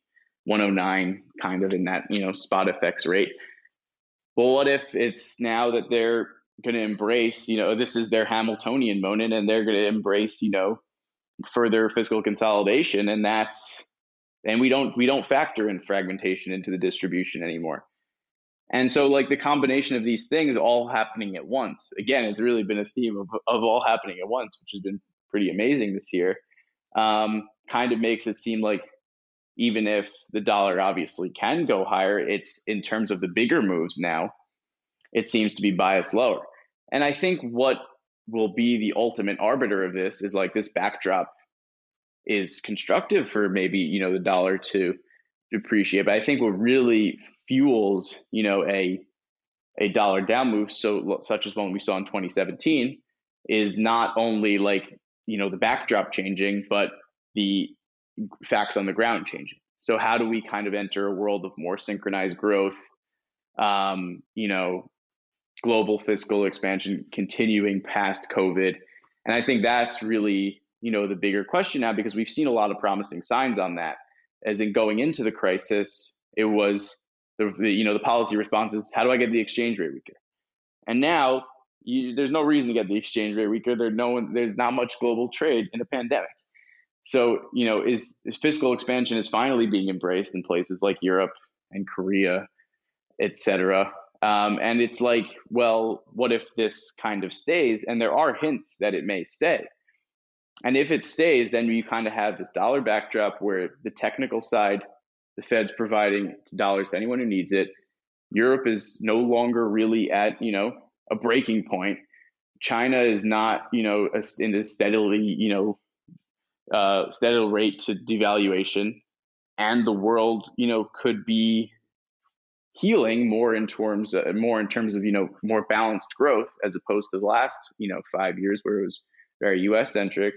109 kind of in that you know spot FX rate. Well what if it's now that they're going to embrace you know this is their hamiltonian moment and they're going to embrace you know further fiscal consolidation and that's and we don't we don't factor in fragmentation into the distribution anymore. And so like the combination of these things all happening at once again it's really been a theme of, of all happening at once which has been pretty amazing this year um, kind of makes it seem like even if the dollar obviously can go higher it's in terms of the bigger moves now it seems to be biased lower and i think what will be the ultimate arbiter of this is like this backdrop is constructive for maybe you know the dollar to depreciate. But I think what really fuels you know a a dollar down move, so such as one we saw in 2017, is not only like you know the backdrop changing, but the facts on the ground changing. So how do we kind of enter a world of more synchronized growth? Um, you know, global fiscal expansion continuing past COVID, and I think that's really you know the bigger question now because we've seen a lot of promising signs on that. As in going into the crisis, it was the, the you know the policy response is how do I get the exchange rate weaker, and now you, there's no reason to get the exchange rate weaker. There no one, there's not much global trade in a pandemic. So you know is, is fiscal expansion is finally being embraced in places like Europe and Korea, et cetera. Um, and it's like, well, what if this kind of stays? And there are hints that it may stay and if it stays, then you kind of have this dollar backdrop where the technical side, the Fed's providing dollars to anyone who needs it. Europe is no longer really at you know a breaking point. China is not you know in a steadily you know uh, steady rate to devaluation, and the world you know could be healing more in terms of, more in terms of you know more balanced growth as opposed to the last you know five years where it was very U.S. centric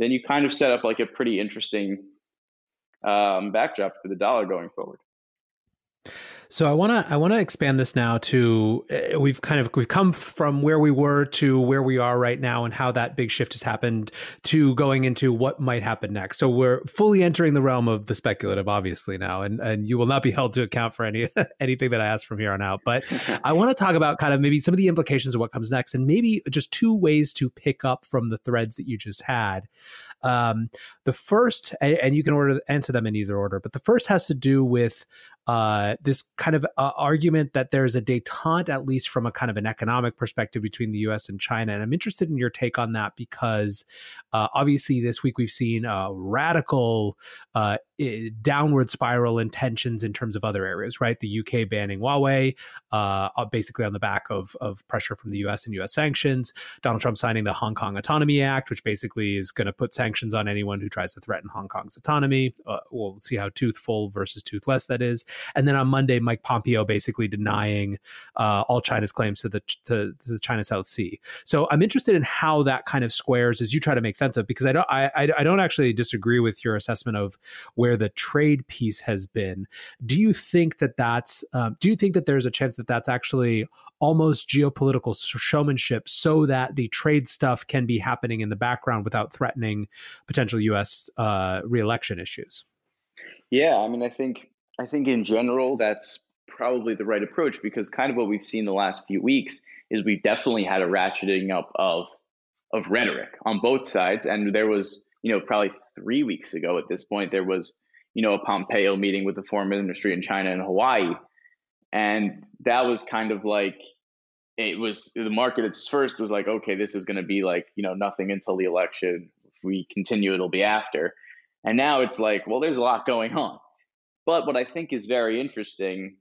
then you kind of set up like a pretty interesting um, backdrop for the dollar going forward. So I want to I want to expand this now to uh, we've kind of we've come from where we were to where we are right now and how that big shift has happened to going into what might happen next. So we're fully entering the realm of the speculative obviously now and and you will not be held to account for any anything that I ask from here on out. But I want to talk about kind of maybe some of the implications of what comes next and maybe just two ways to pick up from the threads that you just had. Um, the first, and, and you can order answer them in either order, but the first has to do with uh, this kind of uh, argument that there's a detente, at least from a kind of an economic perspective, between the U.S. and China. And I'm interested in your take on that because uh, obviously this week we've seen a radical uh, downward spiral in tensions in terms of other areas, right? The UK banning Huawei, uh, basically on the back of, of pressure from the US and US sanctions. Donald Trump signing the Hong Kong Autonomy Act, which basically is going to put sanctions on anyone who tries to threaten Hong Kong's autonomy. We'll see how toothful versus toothless that is. And then on Monday, Mike Pompeo basically denying uh, all China's claims to the to, to, the China South Sea. So I'm interested in how that kind of squares as you try to make sense of because I don't I I don't actually disagree with your assessment of where the trade piece has been. Do you think that that's um, do you think that there's a chance that that's actually almost geopolitical showmanship so that the trade stuff can be happening in the background without threatening potential U.S. Uh, reelection issues? Yeah, I mean, I think I think in general that's probably the right approach because kind of what we've seen the last few weeks is we definitely had a ratcheting up of of rhetoric on both sides, and there was you know probably three weeks ago at this point there was you know a Pompeo meeting with the foreign ministry in China and Hawaii, and that was kind of like it was the market at first was like okay this is going to be like you know nothing until the election. If we continue it'll be after. And now it's like well there's a lot going on but what i think is very interesting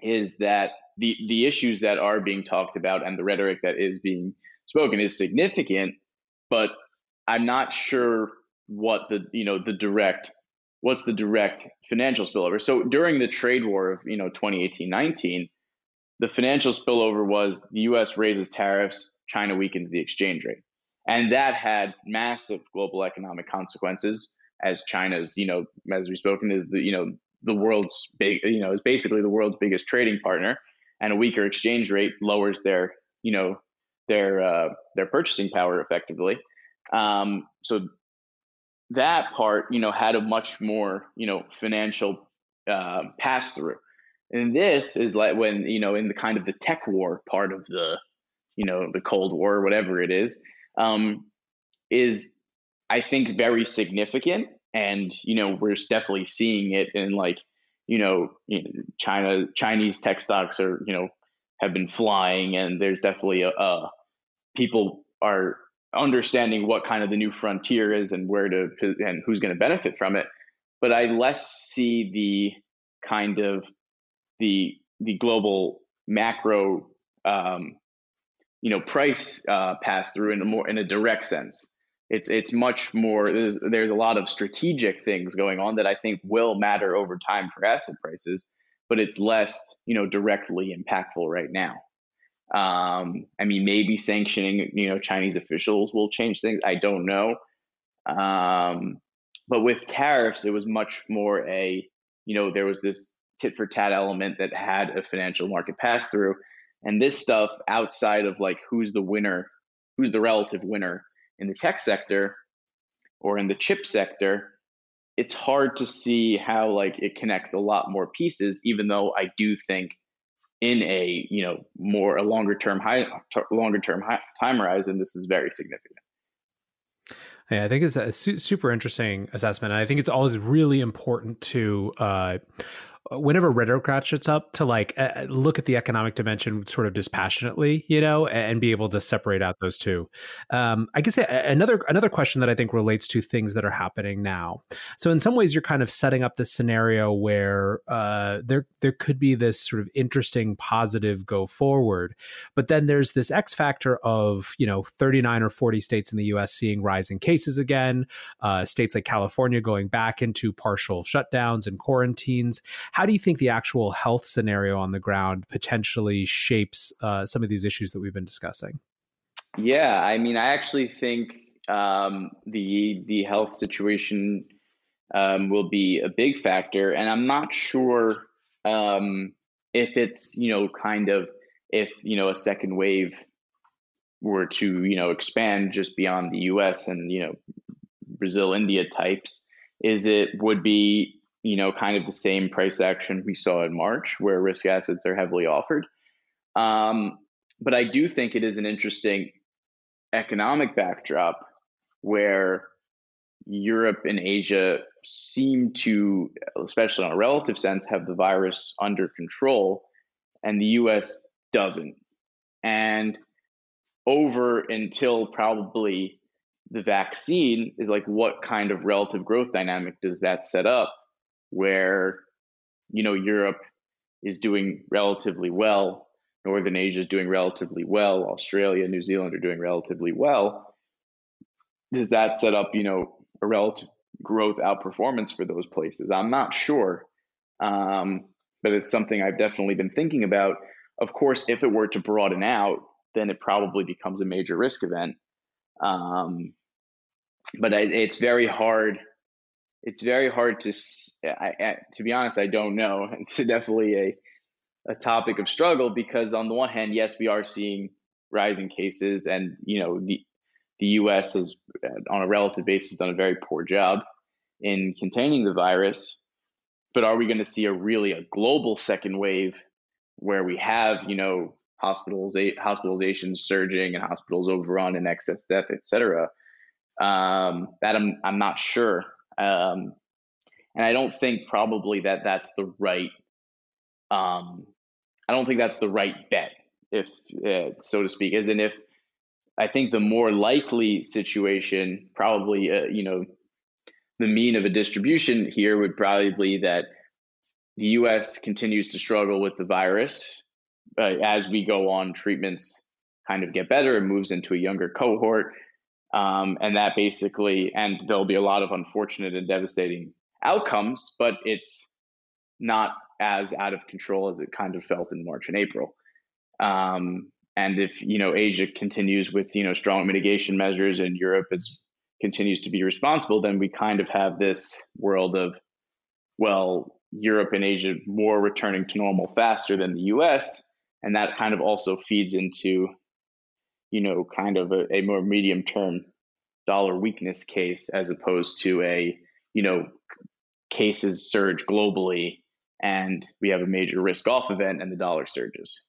is that the the issues that are being talked about and the rhetoric that is being spoken is significant but i'm not sure what the you know the direct what's the direct financial spillover so during the trade war of you know 2018-19 the financial spillover was the US raises tariffs, China weakens the exchange rate. And that had massive global economic consequences as China's, you know, as we've spoken, is the, you know, the world's big, you know, is basically the world's biggest trading partner. And a weaker exchange rate lowers their, you know, their uh, their purchasing power effectively. Um, so that part, you know, had a much more, you know, financial uh, pass through. And this is like when, you know, in the kind of the tech war part of the, you know, the Cold War, whatever it is, um, is I think very significant. And, you know, we're definitely seeing it in like, you know, China, Chinese tech stocks are, you know, have been flying and there's definitely a, a people are understanding what kind of the new frontier is and where to and who's going to benefit from it. But I less see the kind of the the global macro um, you know price uh, pass through in a more in a direct sense. It's it's much more. There's there's a lot of strategic things going on that I think will matter over time for asset prices, but it's less you know directly impactful right now. Um, I mean, maybe sanctioning you know Chinese officials will change things. I don't know. Um, but with tariffs, it was much more a you know there was this tit for tat element that had a financial market pass through. And this stuff outside of like who's the winner, who's the relative winner in the tech sector or in the chip sector, it's hard to see how like it connects a lot more pieces, even though I do think in a you know more a longer term high longer term high, time horizon this is very significant yeah, I think it's a su- super interesting assessment. And I think it's always really important to uh, whenever rhetoric ratchets up to like uh, look at the economic dimension sort of dispassionately, you know, and be able to separate out those two. Um, I guess another another question that I think relates to things that are happening now. So in some ways, you're kind of setting up this scenario where uh, there there could be this sort of interesting positive go forward, but then there's this X factor of you know 39 or 40 states in the U.S. seeing rising cases again, uh, states like California going back into partial shutdowns and quarantines how do you think the actual health scenario on the ground potentially shapes uh, some of these issues that we've been discussing? Yeah, I mean, I actually think um, the the health situation um, will be a big factor, and I'm not sure um, if it's you know kind of if you know a second wave were to you know expand just beyond the U.S. and you know Brazil, India types, is it would be you know, kind of the same price action we saw in March, where risk assets are heavily offered. Um, but I do think it is an interesting economic backdrop where Europe and Asia seem to, especially on a relative sense, have the virus under control, and the US doesn't. And over until probably the vaccine is like, what kind of relative growth dynamic does that set up? Where you know Europe is doing relatively well, Northern Asia is doing relatively well, Australia, New Zealand are doing relatively well. Does that set up, you know, a relative growth outperformance for those places? I'm not sure. Um, but it's something I've definitely been thinking about. Of course, if it were to broaden out, then it probably becomes a major risk event. Um, but it's very hard. It's very hard to, I, I, to be honest, I don't know. It's definitely a, a topic of struggle because on the one hand, yes, we are seeing rising cases, and you know the the U.S. has, on a relative basis, done a very poor job in containing the virus. But are we going to see a really a global second wave where we have you know hospitals hospitalizations surging and hospitals overrun and excess death, etc? Um, that I'm I'm not sure, um, and I don't think probably that that's the right. Um, I don't think that's the right bet, if uh, so to speak. As in, if I think the more likely situation, probably uh, you know, the mean of a distribution here would probably be that the U.S. continues to struggle with the virus uh, as we go on. Treatments kind of get better and moves into a younger cohort um, and that basically, and there'll be a lot of unfortunate and devastating outcomes, but it's not as out of control as it kind of felt in March and April. Um, and if you know Asia continues with you know strong mitigation measures and Europe is continues to be responsible, then we kind of have this world of well, Europe and Asia more returning to normal faster than the U.S. And that kind of also feeds into you know, kind of a, a more medium term dollar weakness case as opposed to a, you know, cases surge globally and we have a major risk off event and the dollar surges.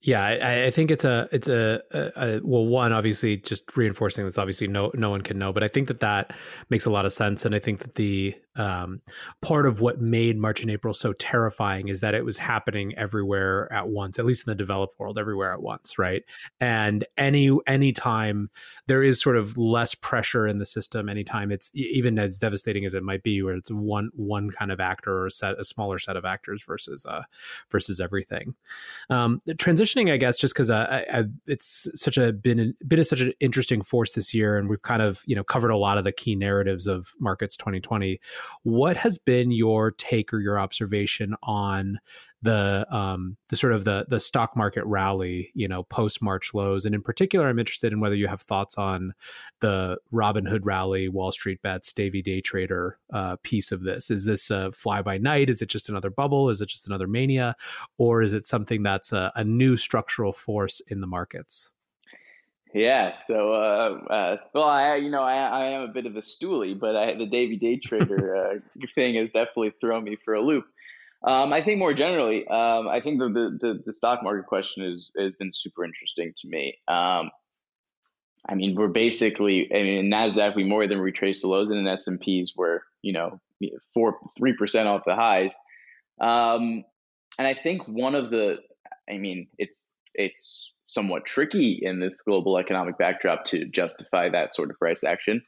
Yeah, I, I, think it's a it's a, a, a, well one obviously just reinforcing that's obviously no no one can know, but I think that that makes a lot of sense, and I think that the um, part of what made March and April so terrifying is that it was happening everywhere at once, at least in the developed world, everywhere at once, right? And any any time there is sort of less pressure in the system, anytime it's even as devastating as it might be, where it's one one kind of actor or a set a smaller set of actors versus uh versus everything. Um, transitioning, I guess, just because I, I, it's such a been been such an interesting force this year, and we've kind of you know covered a lot of the key narratives of markets 2020 what has been your take or your observation on the um, the sort of the the stock market rally, you know, post March lows, and in particular, I'm interested in whether you have thoughts on the Robinhood rally, Wall Street bets, Davey Day Trader uh, piece of this. Is this a fly by night? Is it just another bubble? Is it just another mania, or is it something that's a, a new structural force in the markets? Yeah. So, uh, uh, well, I, you know, I, I am a bit of a stoolie, but I, the Davey Day Trader uh, thing has definitely thrown me for a loop. Um, I think more generally, um, I think the, the, the stock market question is has been super interesting to me. Um, I mean, we're basically, I mean, in Nasdaq we more than retraced the lows, and in S and P's we're you know four three percent off the highs. Um, and I think one of the, I mean, it's it's somewhat tricky in this global economic backdrop to justify that sort of price action.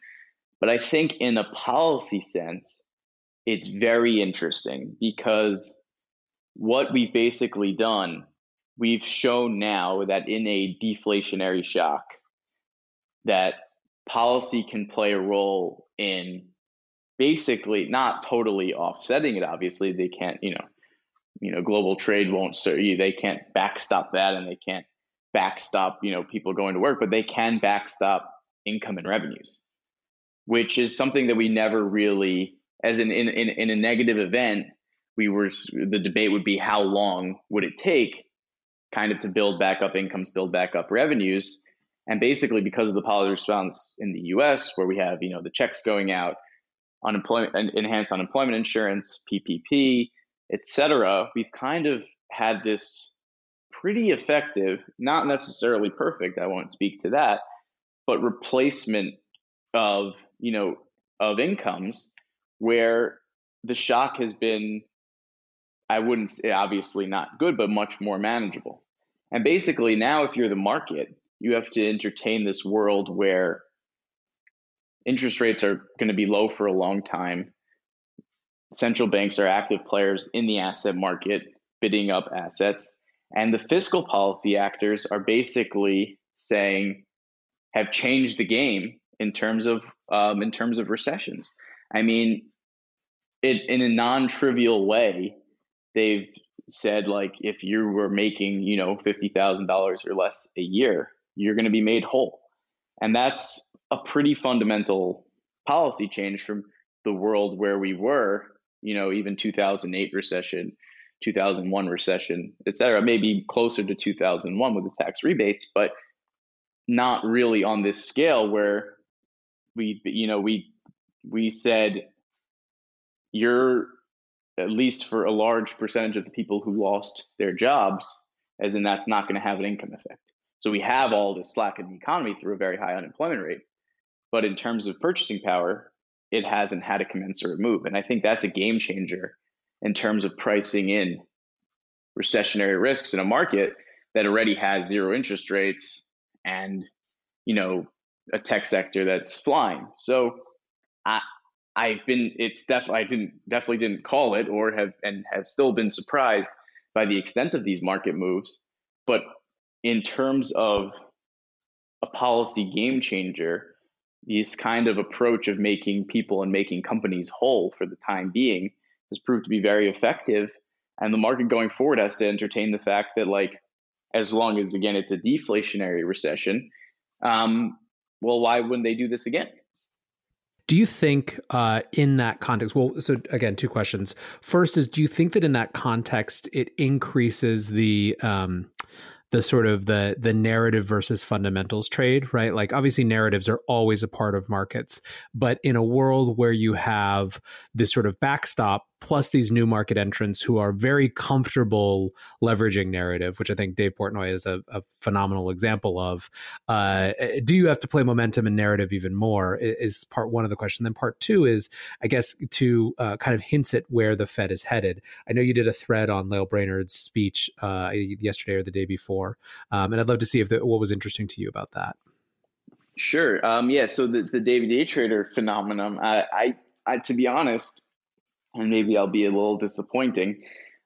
But I think in a policy sense, it's very interesting because what we've basically done, we've shown now that in a deflationary shock, that policy can play a role in basically not totally offsetting it. Obviously, they can't, you know, you know, global trade won't serve you. They can't backstop that, and they can't backstop, you know, people going to work, but they can backstop income and revenues, which is something that we never really, as in in in, in a negative event, we were the debate would be how long would it take, kind of to build back up incomes, build back up revenues, and basically because of the policy response in the U.S., where we have you know the checks going out, unemployment, enhanced unemployment insurance, PPP etc., we've kind of had this pretty effective, not necessarily perfect, I won't speak to that, but replacement of, you know, of incomes where the shock has been I wouldn't say obviously not good, but much more manageable. And basically now if you're the market, you have to entertain this world where interest rates are going to be low for a long time central banks are active players in the asset market, bidding up assets. And the fiscal policy actors are basically saying, have changed the game in terms of um, in terms of recessions. I mean, it in a non-trivial way, they've said like if you were making you know fifty thousand dollars or less a year, you're going to be made whole, and that's a pretty fundamental policy change from the world where we were. You know, even 2008 recession, 2001 recession, et cetera, maybe closer to 2001 with the tax rebates, but not really on this scale where we, you know, we we said you're at least for a large percentage of the people who lost their jobs, as in that's not going to have an income effect. So we have all this slack in the economy through a very high unemployment rate. But in terms of purchasing power, it hasn't had a commensurate move. And I think that's a game changer in terms of pricing in recessionary risks in a market that already has zero interest rates and, you know, a tech sector that's flying. So I I've been it's definitely I didn't definitely didn't call it or have and have still been surprised by the extent of these market moves. But in terms of a policy game changer, this kind of approach of making people and making companies whole for the time being has proved to be very effective. And the market going forward has to entertain the fact that, like, as long as again it's a deflationary recession, um, well, why wouldn't they do this again? Do you think uh, in that context? Well, so again, two questions. First is, do you think that in that context it increases the um, the sort of the the narrative versus fundamentals trade, right? Like obviously narratives are always a part of markets, but in a world where you have this sort of backstop plus these new market entrants who are very comfortable leveraging narrative, which I think Dave Portnoy is a, a phenomenal example of. Uh, do you have to play momentum and narrative even more? Is part one of the question. Then part two is, I guess, to uh, kind of hints at where the Fed is headed. I know you did a thread on Lael Brainard's speech uh, yesterday or the day before, um, and I'd love to see if the, what was interesting to you about that. Sure. Um, yeah. So the, the David Day trader phenomenon, I, I, I, to be honest, and maybe I'll be a little disappointing.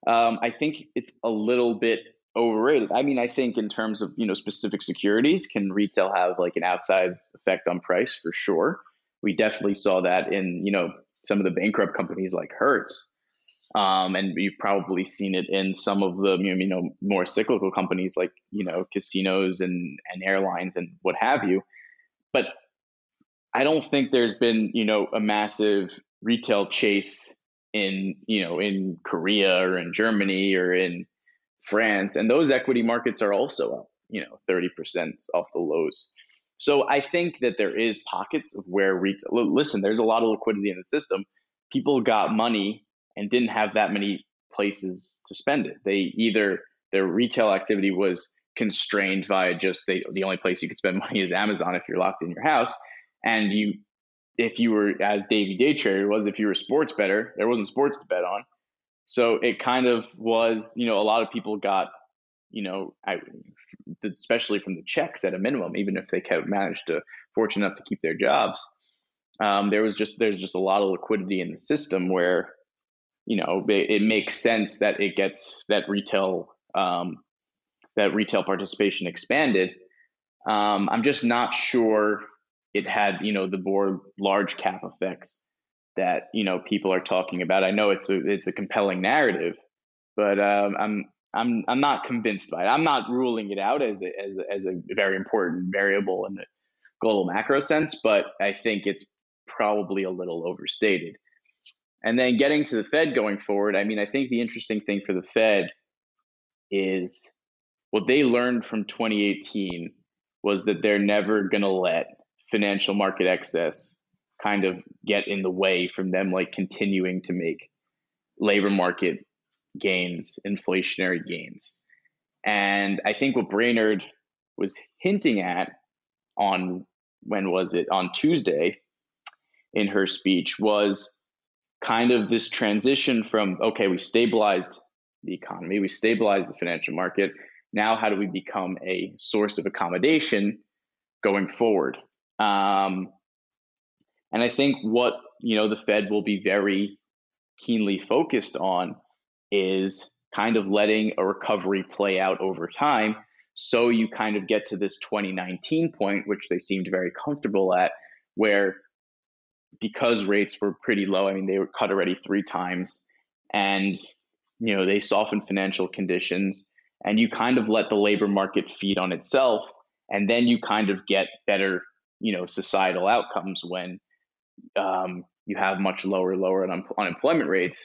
Um, I think it's a little bit overrated. I mean, I think in terms of you know specific securities, can retail have like an outsized effect on price for sure? We definitely saw that in you know some of the bankrupt companies like Hertz, um, and you've probably seen it in some of the you know more cyclical companies like you know casinos and and airlines and what have you. But I don't think there's been you know a massive retail chase in you know in Korea or in Germany or in France, and those equity markets are also up, you know, thirty percent off the lows. So I think that there is pockets of where retail. Listen, there's a lot of liquidity in the system. People got money and didn't have that many places to spend it. They either their retail activity was constrained via just they, the only place you could spend money is Amazon if you're locked in your house, and you if you were as Davey Day trader was if you were sports better, there wasn't sports to bet on. So it kind of was, you know, a lot of people got, you know, I, especially from the checks at a minimum, even if they kept managed to fortunate enough to keep their jobs. Um, there was just there's just a lot of liquidity in the system where, you know, it, it makes sense that it gets that retail um, that retail participation expanded. Um, I'm just not sure it had you know the more large cap effects that you know people are talking about. I know it's a it's a compelling narrative, but um, I'm I'm I'm not convinced by it. I'm not ruling it out as a, as a, as a very important variable in the global macro sense, but I think it's probably a little overstated. And then getting to the Fed going forward, I mean, I think the interesting thing for the Fed is what they learned from 2018 was that they're never going to let financial market excess kind of get in the way from them like continuing to make labor market gains, inflationary gains. And I think what Brainard was hinting at on when was it on Tuesday in her speech was kind of this transition from okay, we stabilized the economy, we stabilized the financial market. Now, how do we become a source of accommodation going forward? Um, and I think what you know the Fed will be very keenly focused on is kind of letting a recovery play out over time. So you kind of get to this 2019 point, which they seemed very comfortable at, where because rates were pretty low. I mean, they were cut already three times, and you know they softened financial conditions, and you kind of let the labor market feed on itself, and then you kind of get better, you know, societal outcomes when um, you have much lower, lower un- unemployment rates,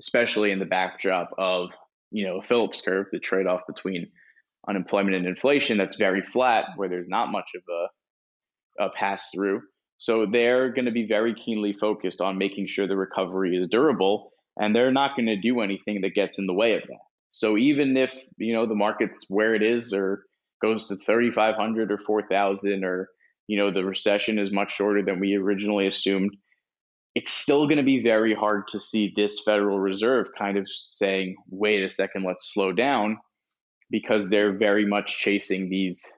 especially in the backdrop of you know Phillips curve, the trade-off between unemployment and inflation that's very flat, where there's not much of a, a pass through. So they're going to be very keenly focused on making sure the recovery is durable, and they're not going to do anything that gets in the way of that. So even if you know the market's where it is, or goes to 3,500 or 4,000, or you know the recession is much shorter than we originally assumed, it's still going to be very hard to see this Federal Reserve kind of saying, "Wait a second, let's slow down," because they're very much chasing these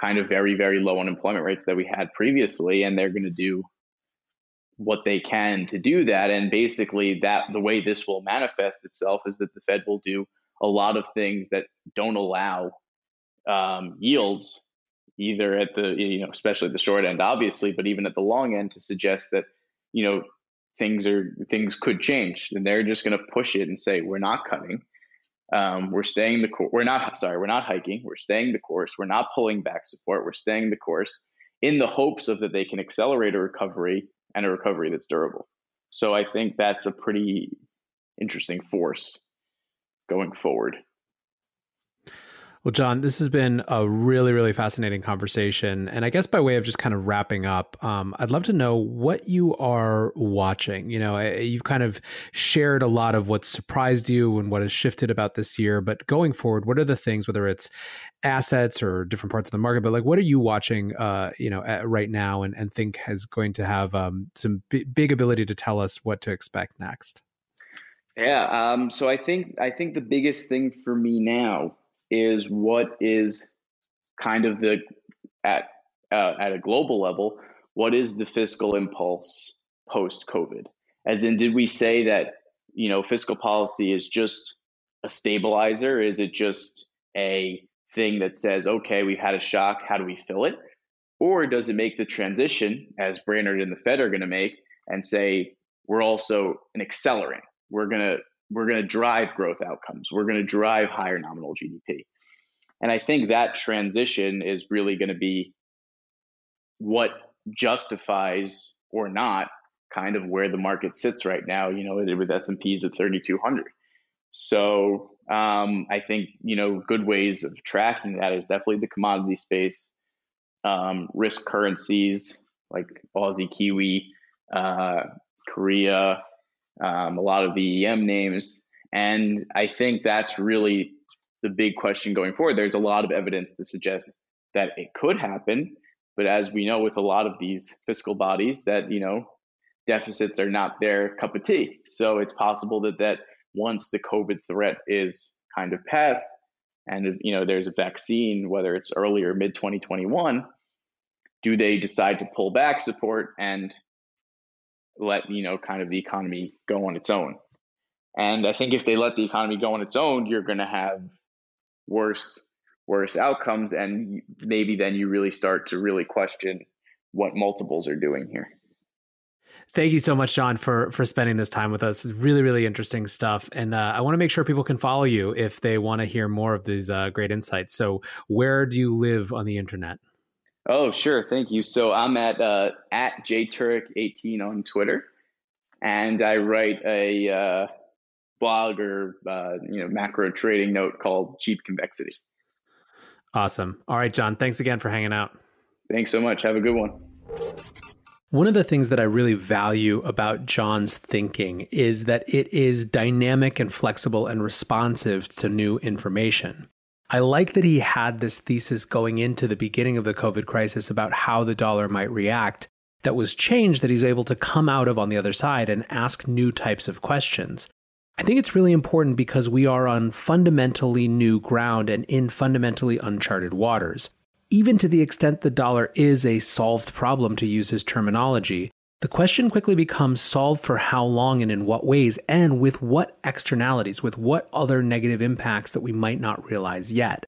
kind of very very low unemployment rates that we had previously and they're going to do what they can to do that. And basically that the way this will manifest itself is that the fed will do a lot of things that don't allow um, yields either at the you know especially the short end obviously but even at the long end to suggest that you know things are things could change and they're just going to push it and say we're not cutting um, we're staying the course. We're not sorry. We're not hiking. We're staying the course. We're not pulling back support. We're staying the course in the hopes of that they can accelerate a recovery and a recovery that's durable. So I think that's a pretty interesting force going forward. Well, Jon, this has been a really, really fascinating conversation. And I guess by way of just kind of wrapping up, um, I'd love to know what you are watching. You know, you've kind of shared a lot of what surprised you and what has shifted about this year. But going forward, what are the things, whether it's assets or different parts of the market, but like what are you watching, uh, you know, right now and, and think is going to have um, some b- big ability to tell us what to expect next? Yeah. Um, so I think I think the biggest thing for me now is what is kind of the at uh, at a global level what is the fiscal impulse post covid as in did we say that you know fiscal policy is just a stabilizer? Is it just a thing that says okay we've had a shock how do we fill it? Or does it make the transition as brainard and the fed are going to make and say we're also an accelerant. We're going to we're going to drive growth outcomes. We're going to drive higher nominal GDP. And I think that transition is really going to be what justifies or not kind of where the market sits right now, you know, with S&Ps at 3200. So um, I think, you know, good ways of tracking that is definitely the commodity space, um, risk currencies like Aussie, Kiwi, uh, Korea, um, a lot of the EM names. And I think that's really the big question going forward. There's a lot of evidence to suggest that it could happen. But as we know with a lot of these fiscal bodies, that, you know, deficits are not their cup of tea. So it's possible that, that once the COVID threat is kind of past and, you know, there's a vaccine, whether it's early or mid 2021, do they decide to pull back support and let you know kind of the economy go on its own. And I think if they let the economy go on its own, you're going to have worse worse outcomes, and maybe then you really start to really question what multiples are doing here. Thank you so much, Jon, for for spending this time with us. It's really, really interesting stuff, and uh, I want to make sure people can follow you if they want to hear more of these uh, great insights. So, where do you live on the internet? Oh, sure. Thank you. So I'm at uh, at jturek18 on Twitter, and I write a uh, blog or uh, you know macro trading note called Cheap Convexity. Awesome. All right, Jon. Thanks again for hanging out. Thanks so much. Have a good one. One of the things that I really value about Jon's thinking is that it is dynamic and flexible and responsive to new information. I like that he had this thesis going into the beginning of the COVID crisis about how the dollar might react that was changed that he's able to come out of on the other side and ask new types of questions. I think it's really important because we are on fundamentally new ground and in fundamentally uncharted waters. Even to the extent the dollar is a solved problem, to use his terminology, the question quickly becomes solved for how long and in what ways, and with what externalities, with what other negative impacts that we might not realize yet.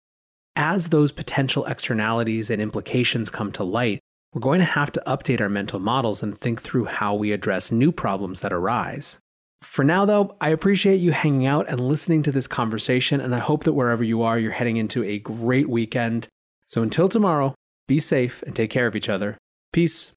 As those potential externalities and implications come to light, we're going to have to update our mental models and think through how we address new problems that arise. For now, though, I appreciate you hanging out and listening to this conversation, and I hope that wherever you are, you're heading into a great weekend. So until tomorrow, be safe and take care of each other. Peace.